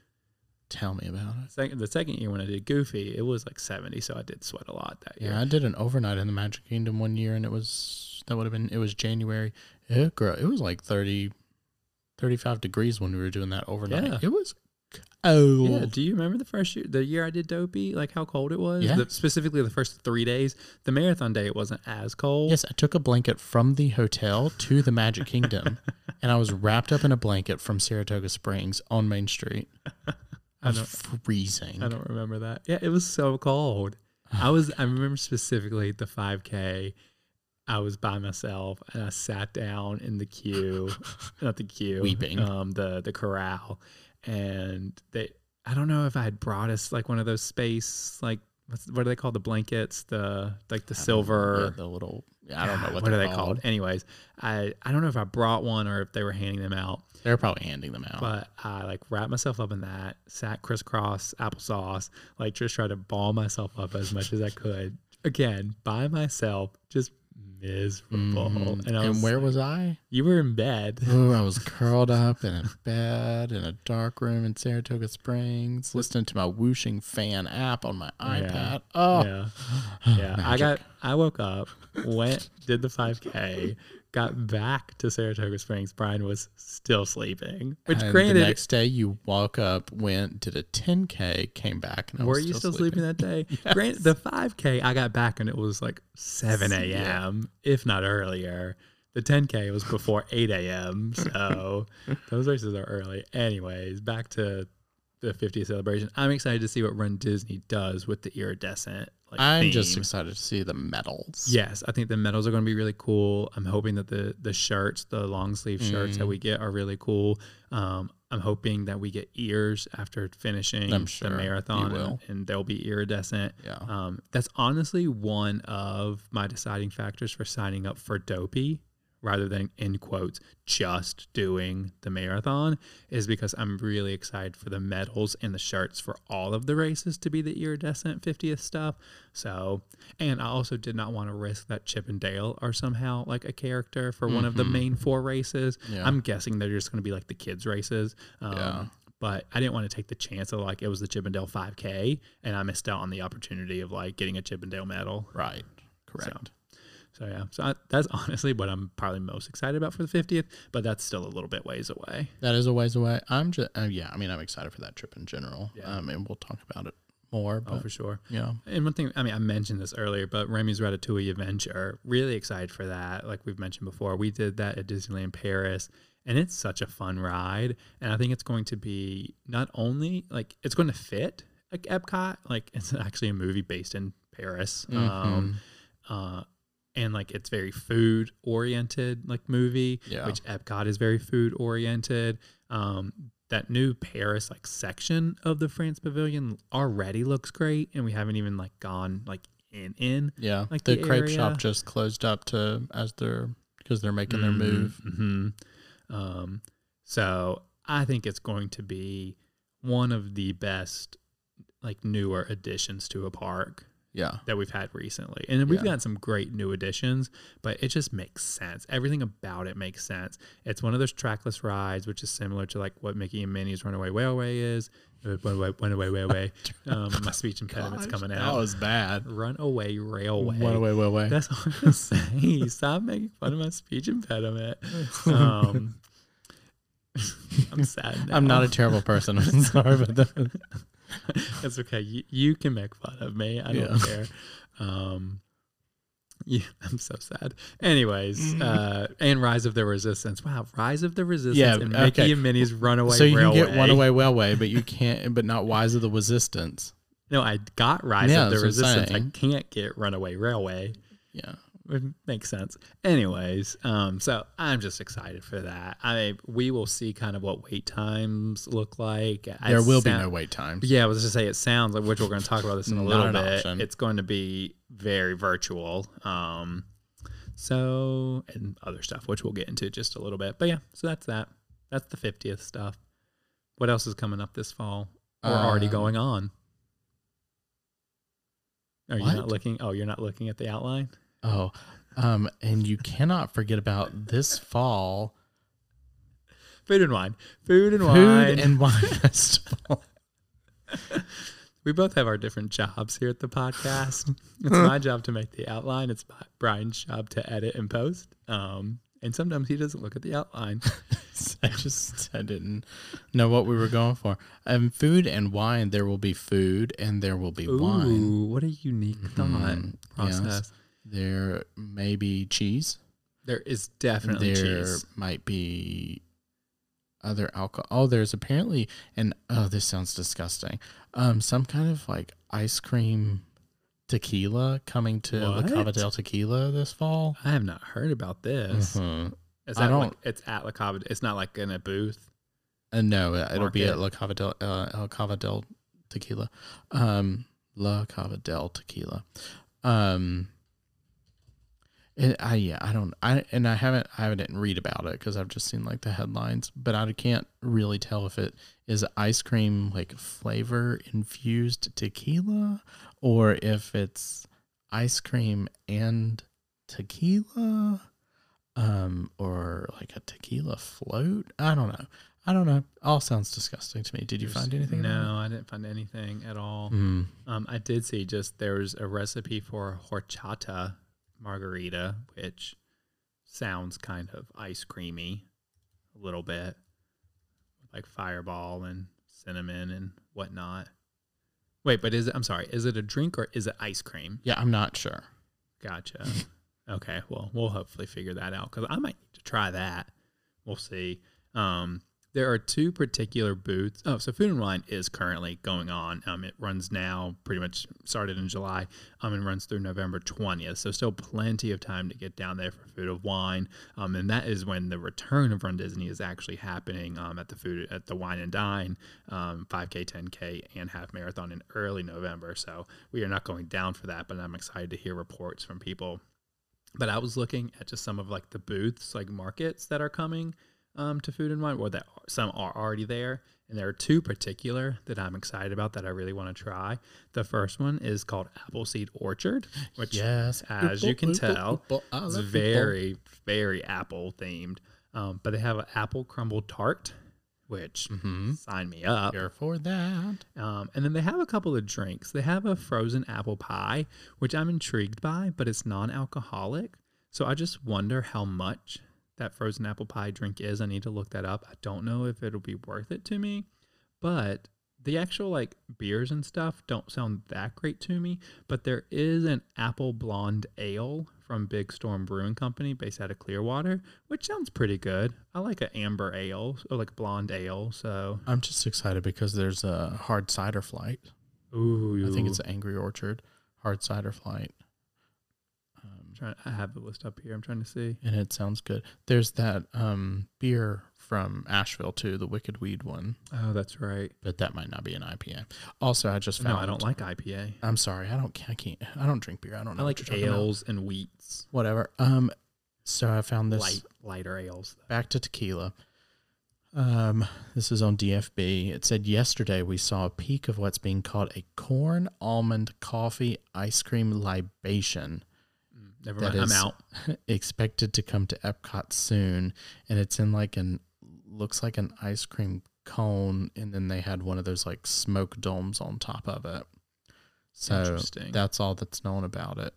Tell me about it. Second, the second year when I did Goofy, it was like 70, so I did sweat a lot that year. Yeah, I did an overnight in the Magic Kingdom one year, and it was that would have been it was January. It, girl, it was like 30, 35 degrees when we were doing that overnight. Yeah. It was cold. Yeah. Do you remember the first year, the year I did Dopey, like how cold it was? Yeah. The, specifically the first three days. The marathon day, it wasn't as cold. Yes, I took a blanket from the hotel to the Magic Kingdom, and I was wrapped up in a blanket from Saratoga Springs on Main Street. I was freezing. I don't remember that. Yeah, it was so cold. I was. I remember specifically the 5K. I was by myself and I sat down in the queue, not the queue, Weeping. um, the the corral, and they. I don't know if I had brought us like one of those space like what's, what do they call the blankets the like the silver Yeah, the little. I don't know what, what are they're they called? Anyways, I I don't know if I brought one or if they were handing them out, They're probably handing them out. but I like wrapped myself up in that, sat crisscross applesauce, like just tried to ball myself up as much as I could. Again, by myself, just miserable. Mhm. And I and where was I? you were in bed. Oh, I was curled up in a bed in a dark room in Saratoga Springs, listening to my whooshing fan app on my iPad. Oh, Yeah. Yeah. I got I woke up, went, did the 5K, got back to Saratoga Springs. Brian was still sleeping. Which and granted the next day you woke up, went, did a 10K, came back. And I Were you still sleeping, that day? Grant, the 5K, I got back and it was like 7 a.m., if not earlier. The 10K was before 8 a.m. So those races are early. Anyways, back to the 50th celebration. I'm excited to see what Run Disney does with the iridescent. Like, I'm just excited to see the medals. Yes, I think the medals are going to be really cool. I'm hoping that the the shirts, the long sleeve shirts that we get, are really cool. Um, I'm hoping that we get ears after finishing sure the marathon, and, and they'll be iridescent. Yeah. Um, that's honestly one of my deciding factors for signing up for Dopey rather than in quotes just doing the marathon is because I'm really excited for the medals and the shirts for all of the races to be the iridescent 50th stuff. So, and I also did not want to risk that Chip and Dale are somehow like a character for one of the main four races. Yeah. I'm guessing they're just going to be like the kids races. Um, Yeah. But I didn't want to take the chance of like it was the Chippendale 5K and I missed out on the opportunity of like getting a Chippendale medal. Right. Correct. So yeah, so I, that's honestly what I'm probably most excited about for the 50th, but that's still a little bit ways away. That is a ways away. I'm just, uh, yeah, I mean, I'm excited for that trip in general. Yeah. Um, and we'll talk about it more. Oh, for sure. yeah. And one thing, I mean, I mentioned this earlier, but Remy's Ratatouille Adventure, really excited for that. Like we've mentioned before, we did that at Disneyland Paris, and it's such a fun ride. And I think it's going to be not only like it's going to fit like Epcot, like it's actually a movie based in Paris. Um, uh, and like it's very food oriented, like movie, Yeah. which Epcot is very food oriented. Um, that new Paris like section of the France Pavilion already looks great, and we haven't even like gone like in in. Yeah. Like the, the crepe area. shop just closed up to, as they're, because they're making their move. hmm Um, so I think it's going to be one of the best like newer additions to a park Yeah. that we've had recently. And we've Yeah. gotten some great new additions, but it just makes sense. Everything about it makes sense. It's one of those trackless rides, which is similar to like what Mickey and Minnie's Runaway Railway is. Uh, Runaway, Runaway Railway. um, my speech impediment's coming out That was bad. Runaway Railway. Went away, went away. That's all I'm gonna say. Stop making fun of my speech impediment. Um, I'm sad. Now. I'm not a terrible person. I'm sorry about that. That's okay. You, you can make fun of me. I don't Yeah. care. Um, yeah, I'm so sad. Anyways, uh, and Rise of the Resistance. Wow, Rise of the Resistance Yeah, and Mickey okay. and Minnie's Runaway so you Railway. can get Runaway Railway, but you can't, but not Wise of the Resistance. No, I got Rise Yeah, of the that's what I'm Resistance. I can't get Runaway Railway. Yeah. It makes sense. Anyways, um, so I'm just excited for that. I mean, we will see kind of what wait times look like. There It will be no wait times. Yeah, I was just say it sounds like which we're going to talk about this in a little bit. option. It's going to be very virtual. Um, so and other stuff which we'll get into just a little bit. But yeah, so that's that. That's the 50th stuff. What else is coming up this fall or already Um, going on? Are you not looking? Oh, you're not looking at the outline. Oh, um, and you cannot forget about this fall Food and wine. Food and food wine. and wine festival. we both have our different jobs here at the podcast. It's my job to make the outline. It's Brian's job to edit and post. Um, and sometimes he doesn't look at the outline. I just I didn't know what we were going for. Um, food and wine. There will be food and there will be wine. What a unique thought Mhm, process. yes. There may be cheese. There is definitely there cheese. might be other alcohol. Oh, there's apparently and oh, this sounds disgusting. Um, some kind of like ice cream tequila coming to La What? Cava del Tequila this fall. I have not heard about this. Mhm. Is I that like, don't- it's at La Cava. It's not like in a booth. Uh, no, it'll be at La Cava del uh, El Cava del Tequila, um, La Cava del Tequila. Um, and I yeah I don't I and I haven't I didn't read about it because I've just seen like the headlines, but I can't really tell if it is ice cream like flavor infused tequila or if it's ice cream and tequila um or like a tequila float. I don't know. I don't know. All sounds disgusting to me. Did you find anything No, I didn't find anything at all. Mm. Um, I did see just there's a recipe for horchata margarita, which sounds kind of ice creamy, a little bit, like fireball and cinnamon and whatnot. Wait, but is it? I'm sorry. Is it a drink or is it ice cream? yeah i'm not sure Gotcha. okay, well, we'll hopefully figure that out because I might need to try that. We'll see. Um, there are two particular booths. Oh, so Food and Wine is currently going on. Um, it runs now, pretty much started in July, um, and runs through November 20th. So still plenty of time to get down there for Food of Wine. Um, and that is when the return of Run Disney is actually happening um, at the food at the Wine and Dine, um, 5K, 10K, and half marathon in early November. So we are not going down for that, but I'm excited to hear reports from people but I was looking at just some of like the booths, like markets that are coming um, to Food and Wine, or that some are already there. And there are two particular that I'm excited about that I really want to try. The first one is called Appleseed Orchard, which, yes as you can tell, is very, very apple themed. Um, but they have an apple crumble tart, which mm-hmm. sign me up. here for that Um, and then they have a couple of drinks. They have a frozen apple pie, which I'm intrigued by, but it's non alcoholic. So I just wonder how much that frozen apple pie drink is. I need to look that up. I don't know if it'll be worth it to me, but the actual like beers and stuff don't sound that great to me. But there is an apple blonde ale from Big Storm Brewing Company based out of Clearwater, which sounds pretty good. I like an amber ale or like blonde ale. So, i'm just excited because there's a hard cider flight ooh, i think it's angry orchard hard cider flight trying I have the list up here. I'm trying to see. and it sounds good there's that um beer from asheville too the wicked weed one Oh, that's right. but that might not be an ipa also i just No, found I don't like IPA. i'm sorry i don't i can't i don't drink beer i don't know I like you're talking about. ales and wheats. whatever. Um, so I found this Light, lighter ales. back to tequila. Um, this is on DFB. It said yesterday we saw a peak of what's being called a corn almond coffee ice cream libation, Never That mind. I'm out. expected to come to Epcot soon, and it's in like an looks like an ice cream cone, and then they had one of those like smoke domes on top of it. So Interesting. that's all that's known about it.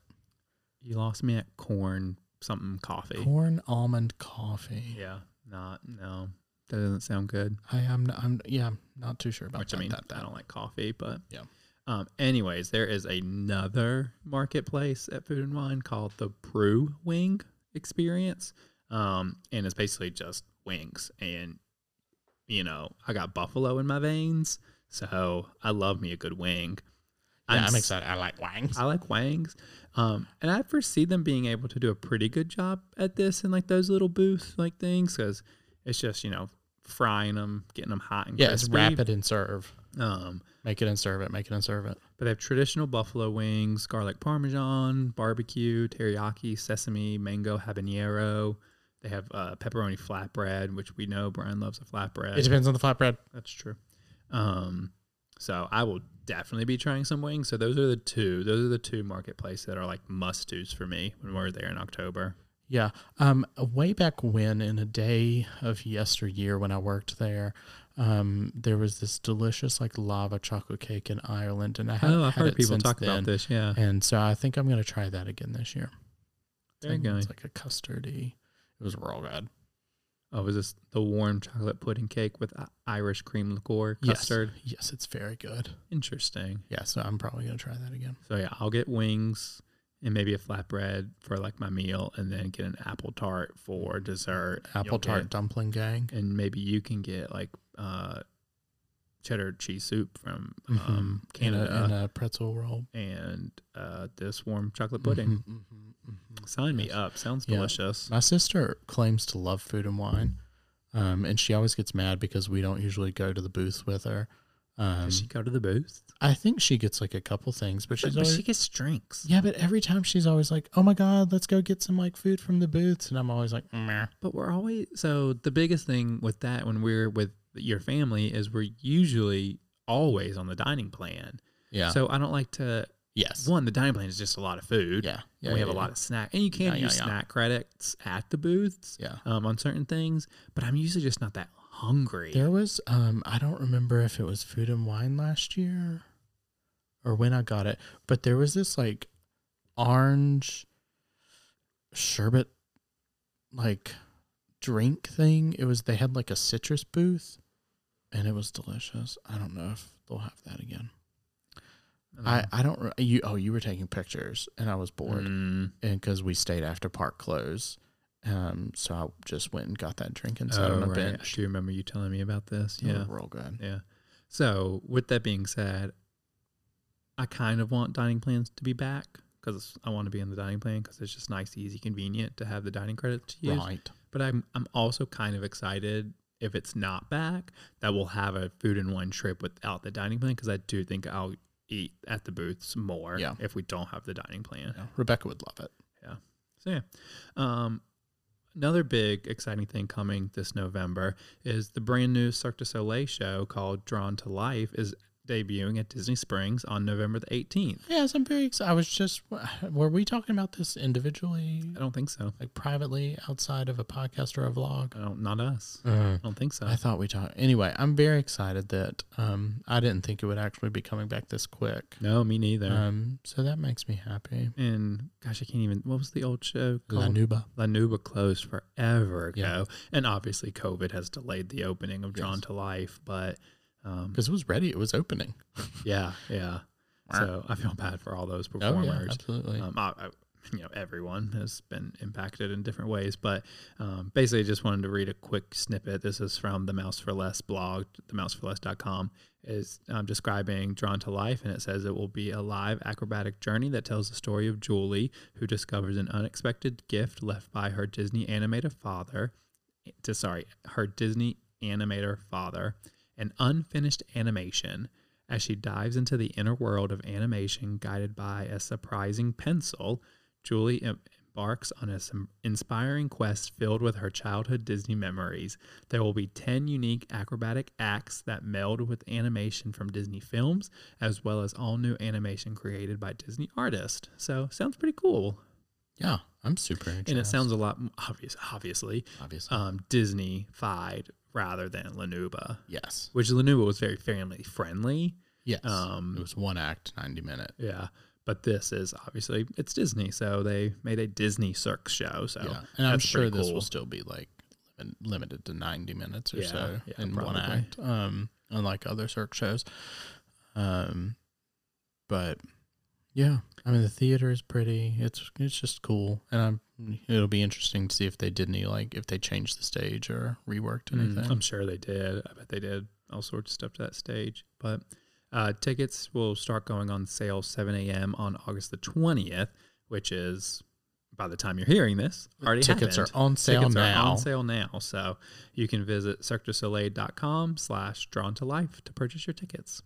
You lost me at corn something coffee. Corn almond coffee. Yeah, not no. That doesn't sound good. I am. I'm. Yeah, not too sure about Which that. I mean, that, that. I don't like coffee, but Yeah. Um. Anyways, there is another marketplace at Food and Wine called the Brew Wing Experience. Um, and it's basically just wings, and you know, I got buffalo in my veins, so I love me a good wing. Yeah, I'm, s- excited. I like wangs. I like wangs. Um, and I foresee them being able to do a pretty good job at this in like those little booth like things because it's just you know frying them, getting them hot and yeah, it's crispy. wrap it and serve. Um, Make it and serve it. Make it and serve it. but they have traditional buffalo wings, garlic parmesan, barbecue, teriyaki, sesame, mango habanero. They have uh, pepperoni flatbread, which we know Brian loves a flatbread. It depends on the flatbread. That's true. Um, so I will definitely be trying some wings. So those are the two. Those are the two marketplace that are like must dos for me when we're there in October. Yeah. Um. Way back when, in a day of yesteryear, when I worked there, Um, there was this delicious like lava chocolate cake in Ireland, and I have Oh, I've had heard people talk then. about this. Yeah. And so I think I'm gonna try that again this year. There you It's go. like- It's like a custardy. It was real good. Oh, was this the warm chocolate pudding cake with Irish cream liqueur Yes. custard? Yes, it's very good. Interesting. Yeah, so I'm probably gonna try that again. So yeah, I'll get wings and maybe a flatbread for like my meal, and then get an apple tart for dessert. Apple You'll tart get- dumpling gang. and maybe you can get like uh, cheddar cheese soup from um, Mhm. And a, Canada and a pretzel roll. and uh, this warm chocolate pudding. Mhm, mhm, mhm. Sign me Yes. up. Sounds Yeah. delicious. My sister claims to love food and wine, um, and she always gets mad because we don't usually go to the booth with her. Um, Does she go to the booth? I think she gets like a couple things, but she's But always she gets drinks. yeah. But every time she's always like, "Oh my god, let's go get some like food from the booths," and I'm always like, Meh. But we're always so the biggest thing with that when we're with your family is we're usually always on the dining plan. "Yeah, So I don't like to yes, one, the dining plan is just a lot of food. yeah, yeah." we yeah, have a lot of snack and you can Yeah, yeah, use yeah. snack credits at the booths Yeah. um, on certain things, but I'm usually just not that hungry. There was um I don't remember if it was food and wine last year or when I got it, but there was this like orange sherbet like drink thing. It was they had like a citrus booth and it was delicious. I don't know if they'll have that again. I I don't re- you oh you were taking pictures and I was bored Mm. and cuz we stayed after park close. Um so I just went and got that drink and sat Oh, on a right. I bench. do you remember you telling me about this. Yeah. real good. Yeah. So, with that being said, I kind of want dining plans to be back because I want to be in the dining plan because it's just nice, easy, convenient to have the dining credit to use. Right. But I'm I'm also kind of excited if it's not back that we'll have a food in one trip without the dining plan because I do think I'll eat at the booths more Yeah. if we don't have the dining plan. Yeah, Rebecca would love it. Yeah. So yeah. Um, another big exciting thing coming this November is the brand new Cirque du Soleil show called Drawn to Life is debuting at Disney Springs on November the 18th. Yes, I'm very excited. I was just, were we talking about this individually, I don't think so. like privately, outside of a podcast or a vlog? I don't, not us. I don't think so. I thought we talked. Anyway, I'm very excited that um, I didn't think it would actually be coming back this quick. no, me neither. Um, so that makes me happy. and gosh, I can't even. What was the old show La called? Nouba. La Nouba closed forever ago, Yeah. and obviously COVID has delayed the opening of Drawn Yes. to Life. But um, Because it was ready. It was opening. yeah, yeah. So I feel bad for all those Oh, performers. yeah, absolutely. Um, I, I, you know, everyone has been impacted in different ways, but um, basically, just wanted to read a quick snippet. This is from the Mouse for Less blog, themouseforless.com, is um, describing Drawn to Life, and it says it will be a live acrobatic journey that tells the story of Julie, who discovers an unexpected gift left by her Disney animator father, to sorry, her Disney animator father, an unfinished animation as she dives into the inner world of animation guided by a surprising pencil, Julie embarks on an inspiring quest filled with her childhood Disney memories. There will be 10 unique acrobatic acts that meld with animation from Disney films, as well as all new animation created by Disney artists. So, sounds pretty cool. Yeah, I'm super interested. And it sounds a lot obvious, obviously, obviously. um, Disney-fied rather than La Nouba, yes. which La Nouba was very family friendly. Yes. Um, it was one act, 90 minute. Yeah. But this is obviously it's Disney, so they made a Disney Cirque show. So yeah. And I'm sure this cool. will still be like limited to 90 minutes or Yeah, so yeah, in one act, um, unlike other Cirque shows. Um, but yeah, I mean the theater is pretty. It's it's just cool, and I'm. It'll be interesting to see if they did any like if they changed the stage or reworked Mm, anything. I'm sure they did. I bet they did all sorts of stuff to that stage. But uh, tickets will start going on sale 7 a.m. on August the 20th, which is by the time you're hearing this, already Tickets happened. are on sale Tickets now. are on sale now. So you can visit cirquedusoleil.com slash drawn to life to purchase your tickets.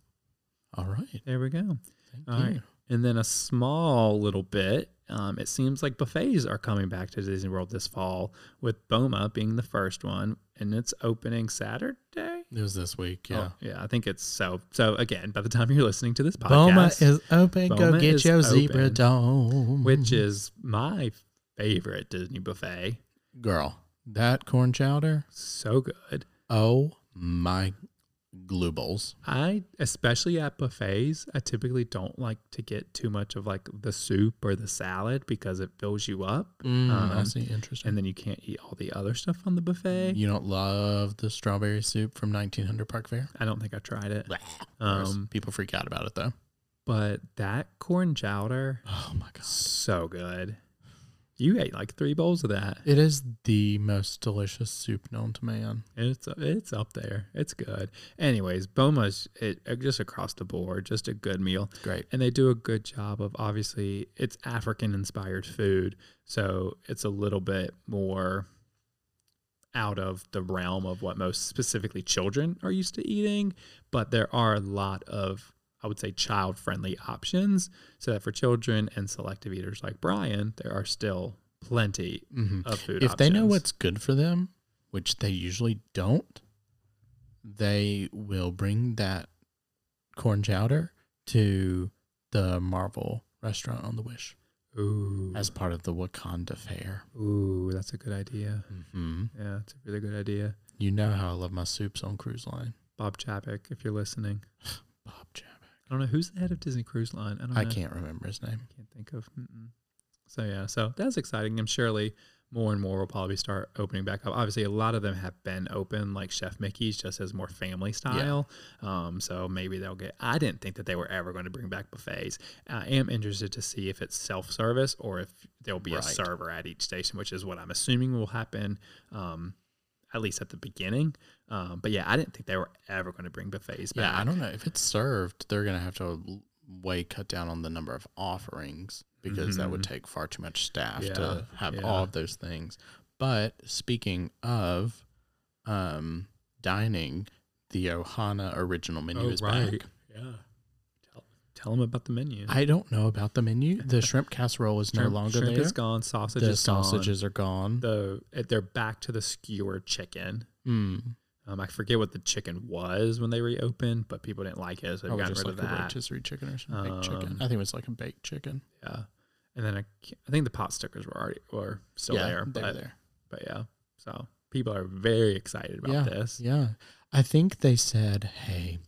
All right, There we go. thank All you. right. And then a small little bit. Um, it seems like buffets are coming back to Disney World this fall, with Boma being the first one, and it's opening Saturday. It was this week, yeah. Oh, yeah, I think it's so. So again, by the time you're listening to this podcast, Boma is open. Go get your zebra open, dome. which is my favorite Disney buffet. girl, that corn chowder. So good. Oh my glue bowls. I, especially at buffets, I typically don't like to get too much of like the soup or the salad because it fills you up. I Um, see. Interesting. and then you can't eat all the other stuff on the buffet. you don't love the strawberry soup from 1900 Park Fare? I don't think I tried it. Um, people freak out about it though. but that corn chowder, Oh my god. so good. You ate like three bowls of that. It is the most delicious soup known to man. It's it's up there. It's good. Anyways, Boma's it, uh, just across the board, just a good meal. Great. and they do a good job of obviously it's African inspired food, so it's a little bit more out of the realm of what most specifically children are used to eating, but there are a lot of I would say child friendly options so that for children and selective eaters like Brian, there are still plenty Mhm. of food If they know what's good for them, which they usually don't, they will bring that corn chowder to the Marvel restaurant on the Wish Ooh, as part of the Wakanda fare. ooh, that's a good idea. hmm Yeah, it's a really good idea. You know how I love my soups on Cruise Line. Bob Chapek, if you're listening. I don't know who's the head of Disney Cruise Line. I don't I can't remember his name. I can't think of. Mm-mm. So yeah, so that's exciting. I'm surely more and more will probably start opening back up. Obviously, a lot of them have been open, like Chef Mickey's, just as more family style. Um, so maybe they'll get. I didn't think that they were ever going to bring back buffets. I am interested to see if it's self service or if there'll be a server at each station, which is what I'm assuming will happen. Um, at least at the beginning. Um, but yeah, I didn't think they were ever going to bring buffets back. Yeah, I don't know. If it's served, they're going to have to way cut down on the number of offerings because that would take far too much staff Mm-hmm. Yeah, to have yeah. all of those things. But speaking of um, dining, the Ohana original menu Oh, is right. back. Yeah. Tell, them about the menu. I don't know about the menu. The shrimp casserole is no Shrimp- longer shrimp there. is gone. Sausage the is gone. sausages are gone. The eh, they're back to the skewer chicken. Mm. Um, I forget what the chicken was when they reopened, but people didn't like it, so they got rid like of that. rotisserie chicken or some baked chicken. Um, I think it was like a baked chicken. Yeah, and then I, I think the pot stickers were already were still yeah, there, they but there. but yeah. So people are very excited about yeah, this. Yeah. I think they said, hey,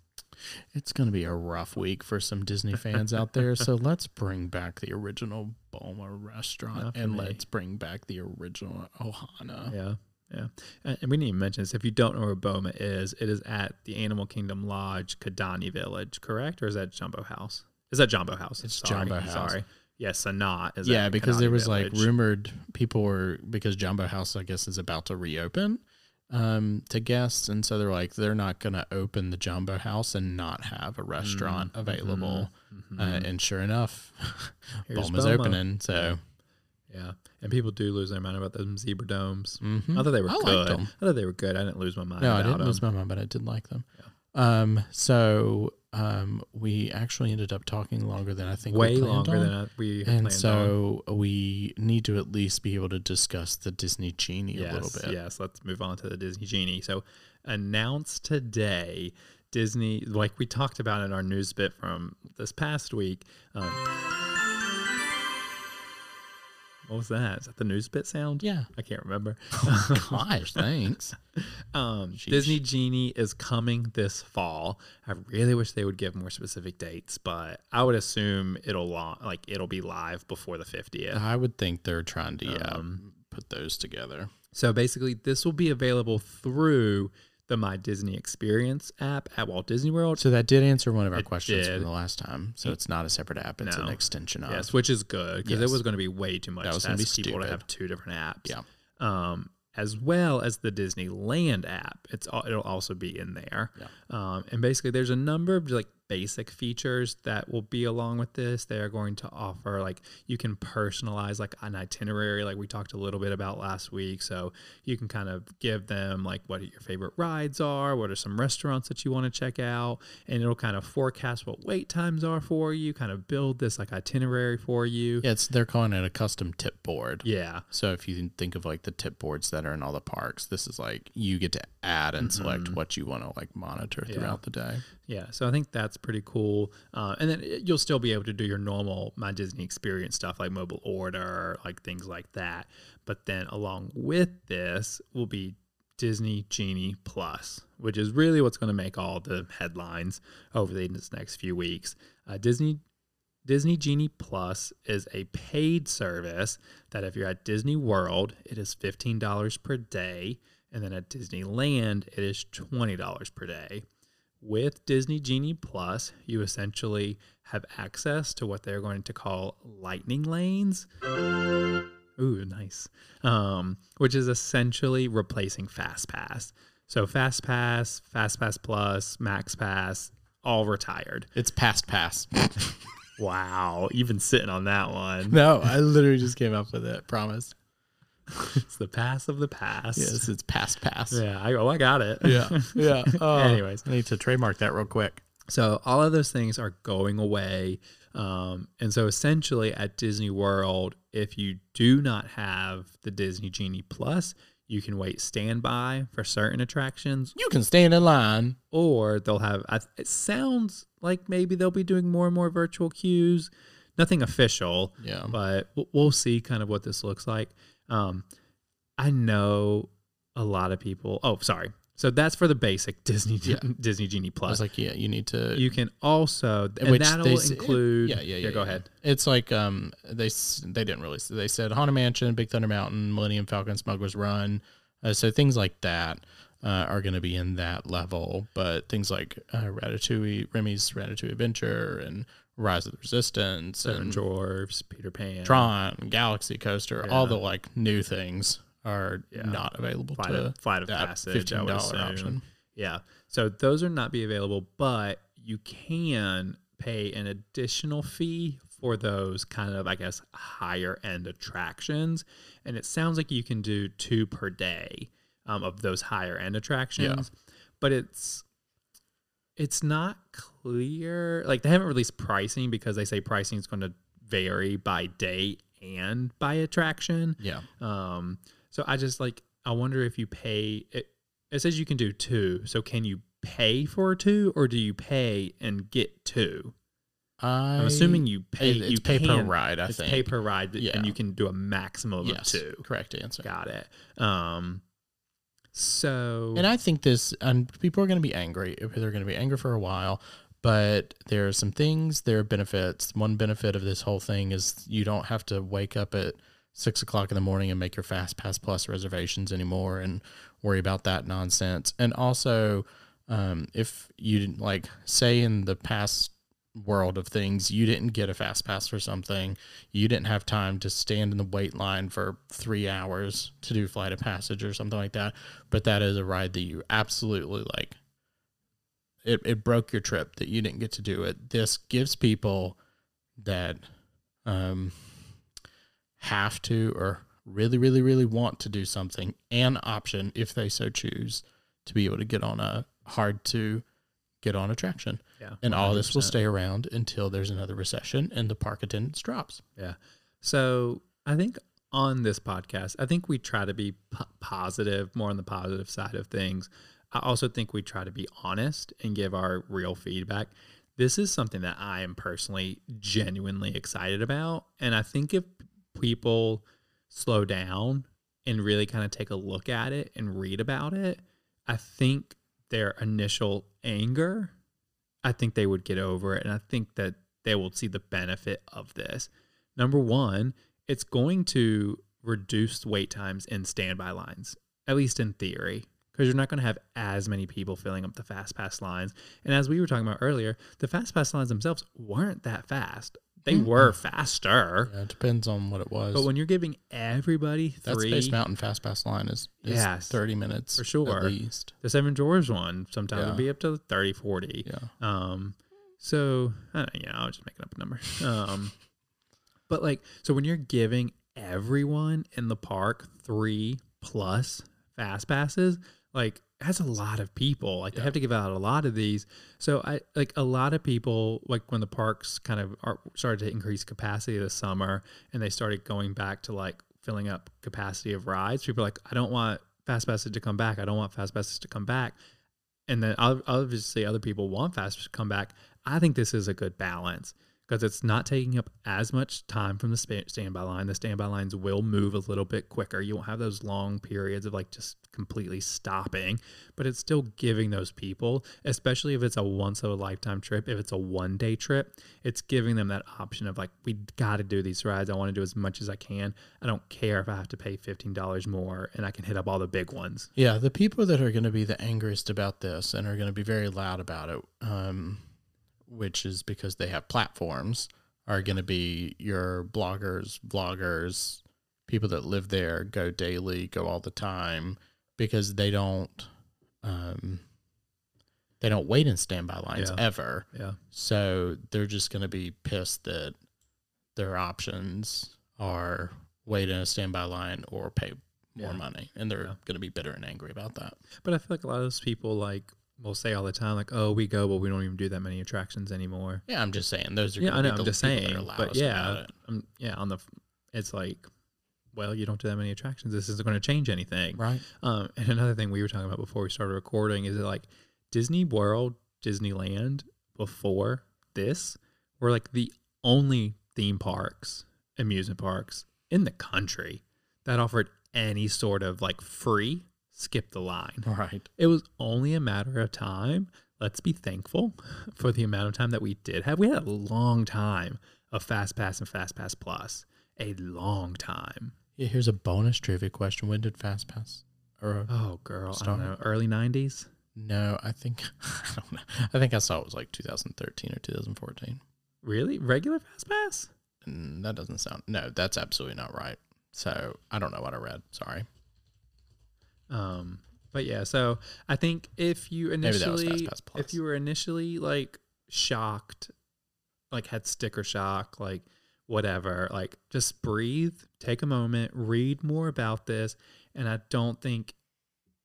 it's going to be a rough week for some Disney fans out there. So let's bring back the original Boma restaurant and me. let's bring back the original Ohana. Yeah. Yeah. And we didn't even mention this. If you don't know where Boma is, it is at the Animal Kingdom Lodge, Kidani Village, correct? Or is that Jambo House? Is that Jambo House? It's Sorry, Jambo House. Sorry. Yes, Sanaa is Yeah, because there Kidani was like rumored people were because Jambo House I guess is about to reopen um to guests and so they're like they're not going to open the Jambo House and not have a restaurant Mm-hmm. available. Uh, and sure enough, Boma's opening. So Yeah. And people do lose their mind about those zebra domes. mhm. I thought they were I good. them. I thought they were good. I didn't lose my mind No, I didn't lose my mind, but I did like them. Yeah. Um, so um, we actually ended up talking longer than I think Way we planned longer on. than we and planned on. so we need to at least be able to discuss the Disney Genie yes, a little bit. Yes, let's move on to the Disney Genie. So, announced today, Disney, like we talked about in our news bit from this past week. Um, what was that? Is that the news bit sound? Yeah. I can't remember. Oh, Gosh, thanks. Um, Sheesh. Disney Genie is coming this fall. I really wish they would give more specific dates, but I would assume it'll like it'll be live before the 50th. I would think they're trying to yeah, Um, put those together. So basically, this will be available through the My Disney Experience app at Walt Disney World. So that did answer one of our It questions did. from the last time. So it's not a separate app; it's an extension of. Yes, which is good because Yes. it was going to be way too much That was to ask people to have two different apps. Yeah. Um, as well as the Disneyland app, it's it'll also be in there. Yeah. Um, and basically, there's a number of like basic features that will be along with this. They are going to offer like you can personalize like an itinerary, like we talked a little bit about last week. So you can kind of give them like what your favorite rides are, what are some restaurants that you want to check out, and it'll kind of forecast what wait times are for you, kind of build this like itinerary for you. Yeah, it's they're calling it a custom tip board. Yeah. So if you think of like the tip boards that are in all the parks, this is like you get to add and select what you want to like monitor Mm-hmm. Yeah. throughout the day. Yeah, so I think that's pretty cool. Uh, and then you'll still be able to do your normal My Disney Experience stuff like mobile order, like things like that. But then along with this will be Disney Genie Plus, which is really what's going to make all the headlines over the next few weeks. Uh, Disney Disney Genie Plus is a paid service that if you're at Disney World, it is $15 per day. And then at Disneyland, it is $20 per day. With Disney Genie Plus, you essentially have access to what they're going to call lightning lanes. Ooh, nice. Um, which is essentially replacing FastPass. So FastPass, FastPass Plus, MaxPass, all retired. It's past pass. Wow, you've been sitting on that one. no, I literally just came up with it. Promise. It's the pass of the past. Yes, it's past pass. Yeah, I oh I got it. Yeah. Yeah. Oh, Anyways. I need to trademark that real quick. So all of those things are going away. Um, and so essentially at Disney World, if you do not have the Disney Genie Plus, you can wait standby for certain attractions, You can stand in line. or they'll have. It sounds like maybe they'll be doing more and more virtual queues. Nothing official, Yeah. but we'll see kind of what this looks like. Um, I know a lot of people. Oh, sorry. So that's for the basic Disney Yeah. Disney Genie I Plus. was like, yeah, you need to. you can also, and which that'll they include. Yeah, yeah, yeah. Go yeah. ahead. It's like um, they they didn't really. They said Haunted Mansion, Big Thunder Mountain, Millennium Falcon, Smuggler's Run. Uh, so things like that uh, are going to be in that level. But things like uh, Ratatouille, Remy's Ratatouille Adventure, and Rise of the Resistance, Seven and Dwarfs, Peter Pan, Tron, Galaxy Coaster, all the like new things are Yeah. not available Flight to of, Flight of Passage, fifteen dollar option. Yeah. So those are not be available, but you can pay an additional fee for those kind of, I guess, higher end attractions. And it sounds like you can do two per day um, of those higher end attractions. But it's it's not clear. Like they haven't released pricing because they say pricing is going to vary by day and by attraction. Yeah, Um, so I just like I wonder if you pay it. It says you can do two. So can you pay for two, or do you pay and get two? I, I'm assuming you pay. It's you pay per ride. I it's think pay per ride, Yeah. and you can do a maximum yes, of two. correct answer. Got it. Um, so And I think this, and people are going to be angry. They're going to be angry for a while, but there are some things, there are benefits. One benefit of this whole thing is you don't have to wake up at six o'clock in the morning and make your Fast Pass Plus reservations anymore and worry about that nonsense. And also, um, if you like, say in the past world of things, you didn't get a Fast Pass for something, you didn't have time to stand in the wait line for three hours to do Flight of Passage or something like that. But that is a ride that you absolutely like. It, it broke your trip that you didn't get to do it. This gives people that um have to or really really really want to do something an option if they so choose to be able to get on a hard to get on attraction yeah, and all this will stay around until there's another recession and the park attendance drops Yeah. So I think on this podcast, I think we try to be p- positive, more on the positive side of things. I also think we try to be honest and give our real feedback. This is something that I am personally genuinely excited about. And I think if people slow down and really kind of take a look at it and read about it, I think their initial anger, I think they would get over it. And I think that they will see the benefit of this. Number one, it's going to reduce wait times in standby lines, at least in theory, because you're not going to have as many people filling up the fast pass lines. And as we were talking about earlier, the fast pass lines themselves weren't that fast. They were faster, yeah, it depends on what it was but when you're giving everybody that three, Space Mountain Fast Pass line is, is Yes, 30 minutes for sure. at least. the Seven Dwarfs one sometimes Yeah. would be up to 30, 40. Yeah. Um, so I don't, yeah, I was just making up a number. Um, but like, so when you're giving everyone in the park three plus fast passes, like that's a lot of people. Like they have to give out a lot of these. So I like a lot of people like when the parks kind of are, started to increase capacity this summer and they started going back to like filling up capacity of rides. People are like, I don't want fast passes to come back. I don't want fast passes to come back and then ob- obviously other people want fast to come back. I think this is a good balance because it's not taking up as much time from the standby line. The standby lines will move a little bit quicker. You won't have those long periods of like just completely stopping, but it's still giving those people, especially if it's a once of a lifetime trip, if it's a one day trip, it's giving them that option of like, we got to do these rides. I want to do as much as I can. I don't care if I have to pay $15 more and I can hit up all the big ones. Yeah, the people that are going to be the angriest about this and are going to be very loud about it, um, which is because they have platforms, are going to be your bloggers, vloggers, people that live there, go daily, go all the time, because they don't, um, they don't wait in standby lines Yeah. ever. Yeah. So they're just going to be pissed that their options are wait in a standby line or pay more Yeah. money. And they're Yeah. going to be bitter and angry about that. But I feel like a lot of those people like will say all the time, like, "Oh, we go, but we don't even do that many attractions anymore." Yeah, I'm just saying those are Yeah, gonna I be know. the I'm just saying, but yeah, um, yeah. On the, it's like, well, you don't do that many attractions. This isn't going to change anything. Right. Um, and another thing we were talking about before we started recording is that like Disney World, Disneyland before this were like the only theme parks, amusement parks in the country that offered any sort of like free skip the line. Right. It was only a matter of time. Let's be thankful for the amount of time that we did have. We had a long time of Fast Pass and Fast Pass Plus. A long time. Yeah, here's a bonus trivia question. When did Fast Pass? Or Oh, girl. I don't know. Early 90s? no, I think I don't know. I think I saw it was like 2013 or 2014. Really? Regular Fast Pass? And that doesn't sound. No, that's absolutely not right. So I don't know what I read. Sorry. Um, but yeah, so I think if you Maybe that was initially, FastPass Plus. if you were initially like shocked, like had sticker shock, like whatever, like just breathe, take a moment, read more about this, and I don't think,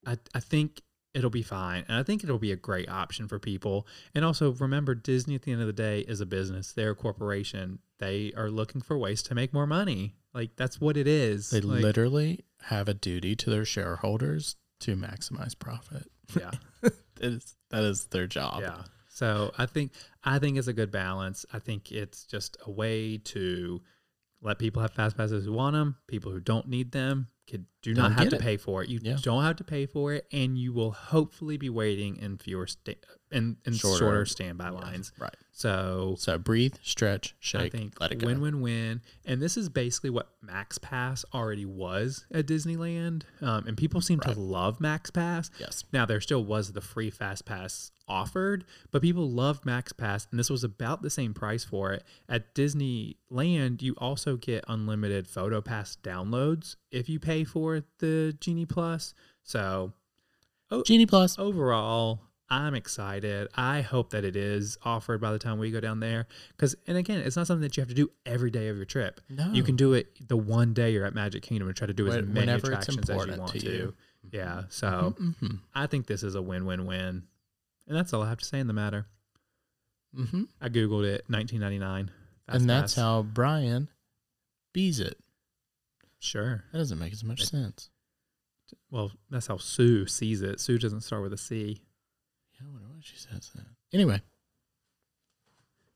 I I think it'll be fine, and I think it'll be a great option for people. And also remember, Disney at the end of the day is a business; they're a corporation. They are looking for ways to make more money. Like that's what it is. They Like, literally have a duty to their shareholders to maximize profit. yeah. That is that is their job. Yeah. So I think I think it's a good balance. I think it's just a way to let people have fast passes who want them. People who don't need them could do Don't not have to it. pay for it. You Yeah. don't have to pay for it, and you will hopefully be waiting in fewer sta- in, in Shorter. shorter, standby lines. Right. So So breathe, stretch, I shake, think let it go. win win win. And this is basically what Max Pass already was at Disneyland. Um, and people seem Right. to love Max Pass. Yes. Now there still was the free fast pass offered, but people loved Max Pass, and this was about the same price for it. At Disneyland, you also get unlimited photo pass downloads if you pay for the Genie Plus. So Genie Plus. overall, I'm excited. I hope that it is offered by the time we go down there. Because, and again, it's not something that you have to do every day of your trip. No. You can do it the one day you're at Magic Kingdom and try to do as many attractions as you want to to. you. Yeah. So Mm-hmm. I think this is a win win win. And that's all I have to say in the matter. Mm-hmm. I Googled it, 1999. Fast And that's Pass. how Brian bees it. Sure. That doesn't make as much sense. Well, that's how Sue sees it. Sue doesn't start with a C. Yeah, I wonder why she says that. Anyway,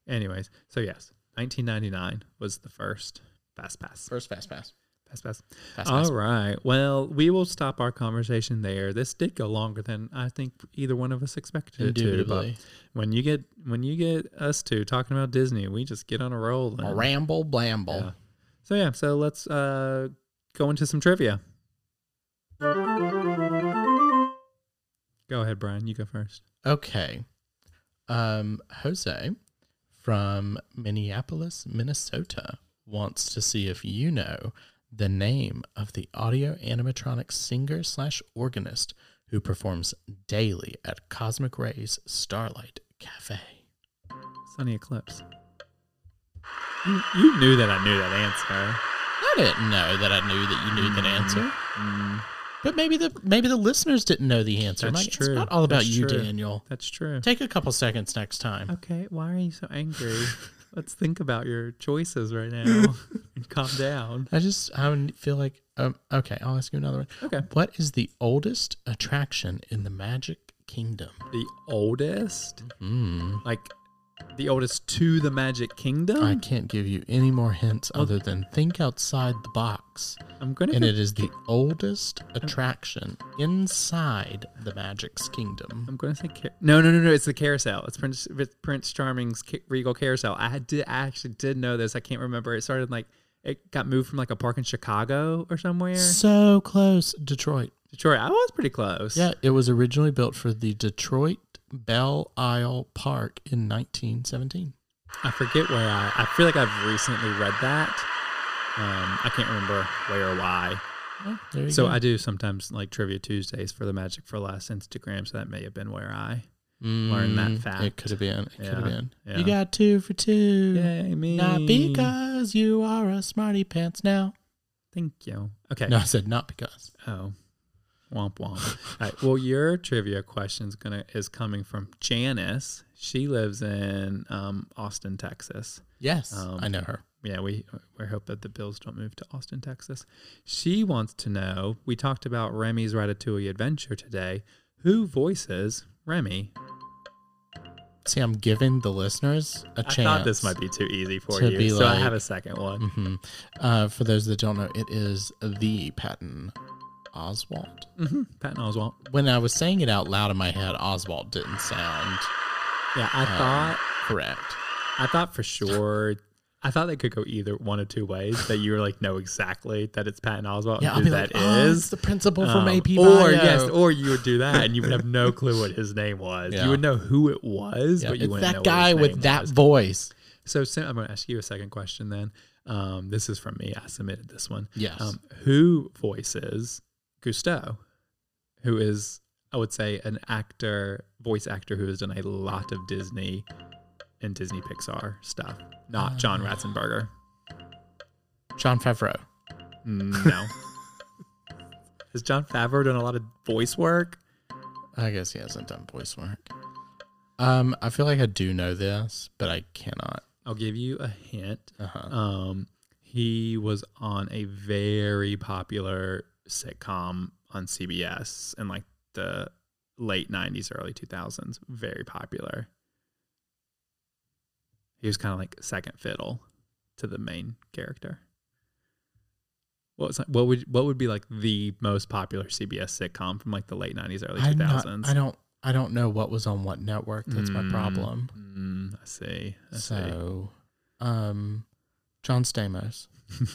Anyways, so yes, 1999 was the first Fast Pass. first fast pass. Fast Pass. Fast All pass. right. Well, we will stop our conversation there. This did go longer than I think either one of us expected it to. But when you get when you get us two talking about Disney, we just get on a roll. A ramble blamble. Yeah. So yeah, so let's uh, go into some trivia. Go ahead, Brian. You go first. Okay. Um, Jose from Minneapolis, Minnesota wants to see if you know the name of the audio animatronic singer slash organist who performs daily at Cosmic Rays Starlight Cafe. Sonny Eclipse. You, you knew that I knew that answer. I didn't know that I knew that you knew that answer. Mm, But maybe the maybe the listeners didn't know the answer. That's Mike, true. It's not all about That's you, true. Daniel. that's true. Take a couple seconds next time. Okay, why are you so angry? Let's think about your choices right now and calm down. I just I feel like um okay, I'll ask you another one. Okay. What is the oldest attraction in the Magic Kingdom? The oldest, Hmm. like The oldest to the Magic Kingdom. I can't give you any more hints other than think outside the box. I'm gonna. And go- it is the oldest attraction inside the Magic's kingdom. I'm gonna say car- no, no, no, no. It's the carousel. It's Prince it's Prince Charming's ca- Regal Carousel. I did I actually did know this. I can't remember. It started like it got moved from like a park in Chicago or somewhere. So close, Detroit. Detroit. I was pretty close. Yeah, it was originally built for the Detroit Belle Isle Park in 1917. I forget where I. I feel like I've recently read that. Um, I can't remember where or why. Oh, So go. I do sometimes like trivia Tuesdays for the Magic for Less Instagram. So that may have been where I. learned that Mm, fact. It could have been. It could have been. yeah. You got two for two. Yay me! Not because you are a smarty pants now. Thank you. Okay. No, I said not because. Oh, womp womp. All right. Well, your trivia question's gonna is coming from Janice. She lives in um, Austin, Texas. Yes, Um, I know her. Yeah, we we hope that the Bills don't move to Austin, Texas. She wants to know. We talked about Remy's Ratatouille Adventure today. Who voices Remy? See, I'm giving the listeners a I chance. thought this might be too easy for to you, be so I have a second one. hmm Uh, for those that don't know, it is the Patton Oswalt. Mm-hmm. Patton Oswalt. When I was saying it out loud in my head, Oswalt didn't sound Yeah, I um, thought correct. I thought for sure. I thought they could go either one of two ways. That you were like know exactly that it's Patton Oswalt Yeah, who that like, oh, is. the principal from Um, AP or yes, or you would do that and you would have no clue what his name was. Yeah. You would know who it was, Yeah, but you it's wouldn't know that guy with that was. voice. So Sam, I'm going to ask you a second question then. Um, this is from me. I submitted this one. Yes. Um, who voices Gusteau? Who is, I would say, an actor, voice actor who has done a lot of Disney and Disney Pixar stuff. Not John Uh. Ratzenberger. Jon Favreau. No. Has Jon Favreau done a lot of voice work? I guess he hasn't done voice work. Um, I feel like I do know this, but I cannot. I'll give you a hint. Uh-huh. Um, he was on a very popular sitcom on CBS in like the late 90s, early 2000s. Very popular. He was kind of like second fiddle to the main character. What was what would what would be like the most popular CBS sitcom from like the late 90s, early I'm 2000s? not, I don't. I don't know what was on what network. That's my Mm, problem. Mm, I see. I see. So, um, John Stamos.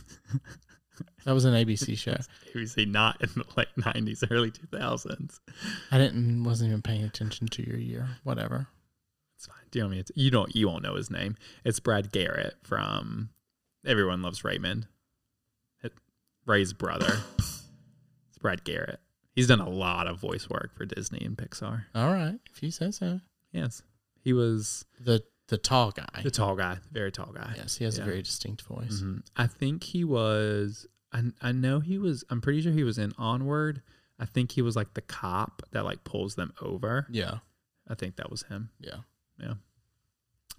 that was an ABC show. ABC not in the late nineties, early two thousands. I didn't. Wasn't even paying attention to your year. Whatever. It's fine. Do you know what I mean? It's, you don't you won't know his name. It's Brad Garrett from Everyone Loves Raymond. It, Ray's brother. it's Brad Garrett. He's done a lot of voice work for Disney and Pixar. All right, if you say so. Yes. He was The the tall guy. the tall guy, very tall guy. yes, he has Yeah. a very distinct voice. Mhm. I think he was. I, I know he was. I'm pretty sure he was in Onward. I think he was like the cop that like pulls them over. Yeah, I think that was him. yeah. Yeah.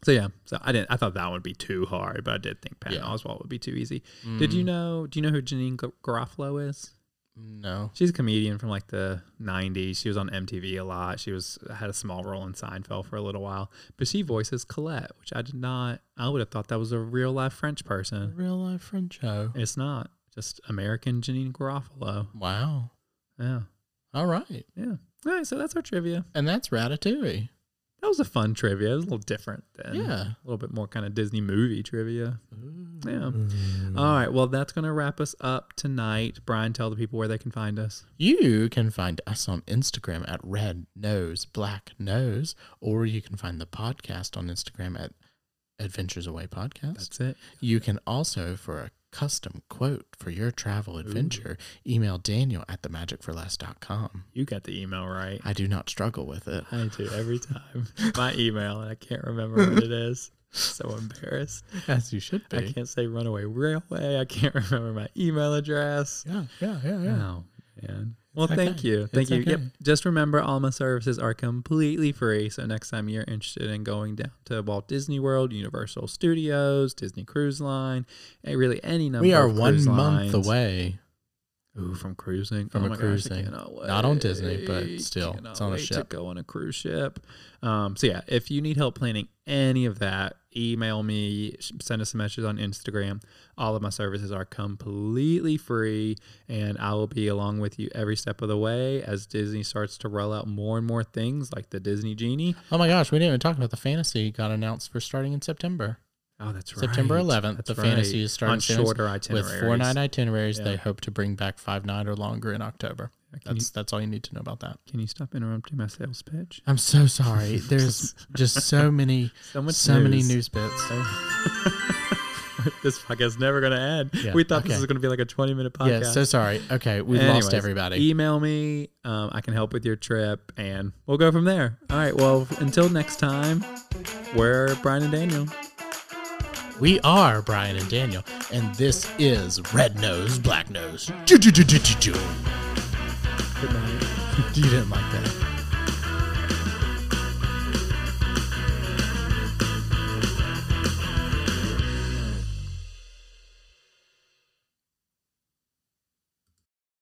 So yeah, so I didn't. I thought that would be too hard, but I did think Patton Yeah. Oswalt would be too easy. Did you Mm, know? Do you know who Janeane Garofalo is? No. She's a comedian from like the '90s. She was on MTV a lot. She was had a small role in Seinfeld for a little while, but she voices Colette, which I did not. I would have thought that was a real life French person. Real life French show. It's not. Just American Janeane Garofalo. Wow. Yeah, All right, yeah. All right, so that's our trivia. and that's Ratatouille. That was a fun trivia. It was a little different than Yeah. a little bit more kind of Disney movie trivia. Yeah. Mm. All right. Well, that's going to wrap us up tonight. Brian, tell the people where they can find us. You can find us on Instagram at Red Nose Black Nose, or you can find the podcast on Instagram at Adventures Away Podcast. That's it. You can also, for a custom quote for your travel adventure, email Daniel at themagicforless.com. You got the email right. I do not struggle with it. I do every time. My email, and I can't remember what it is. So embarrassed. As you should be. I can't say Runaway Railway. I can't remember my email address. Yeah, yeah, yeah, yeah. Oh, man. Well, It's thank you. Thank It's you. Yep. Just remember, all my services are completely free. So next time you're interested in going down to Walt Disney World, Universal Studios, Disney Cruise Line, and really any number We are one month lines- away. Ooh, from cruising. From oh a gosh, I cruising. cannot Not on Disney, but still, Cannot it's on a wait To ship. go on a cruise ship. Um, so yeah, if you need help planning any of that, email me, send us a message on Instagram. All of my services are completely free, and I will be along with you every step of the way as Disney starts to roll out more and more things like the Disney Genie. Oh my gosh, we didn't even talk about the fantasy got announced for starting in September. Oh, that's right. September 11th, That's the fantasy right. is starting on shorter with itineraries. four night itineraries. Yeah. They hope to bring back five night or longer in October. Can That's you, that's all you need to know about that. can you stop interrupting my sales pitch? I'm so sorry. There's just so many, So so many news. news bits. this podcast is never going to end. Yeah, we thought this was going to be like a 20 minute podcast. Yeah, so sorry. Okay, we lost everybody. Email me. Um, I can help with your trip and we'll go from there. All right. Well, until next time, we're Brian and Daniel. We are Brian and Daniel, and this is Red Nose, Black Nose. You Good night. didn't like that.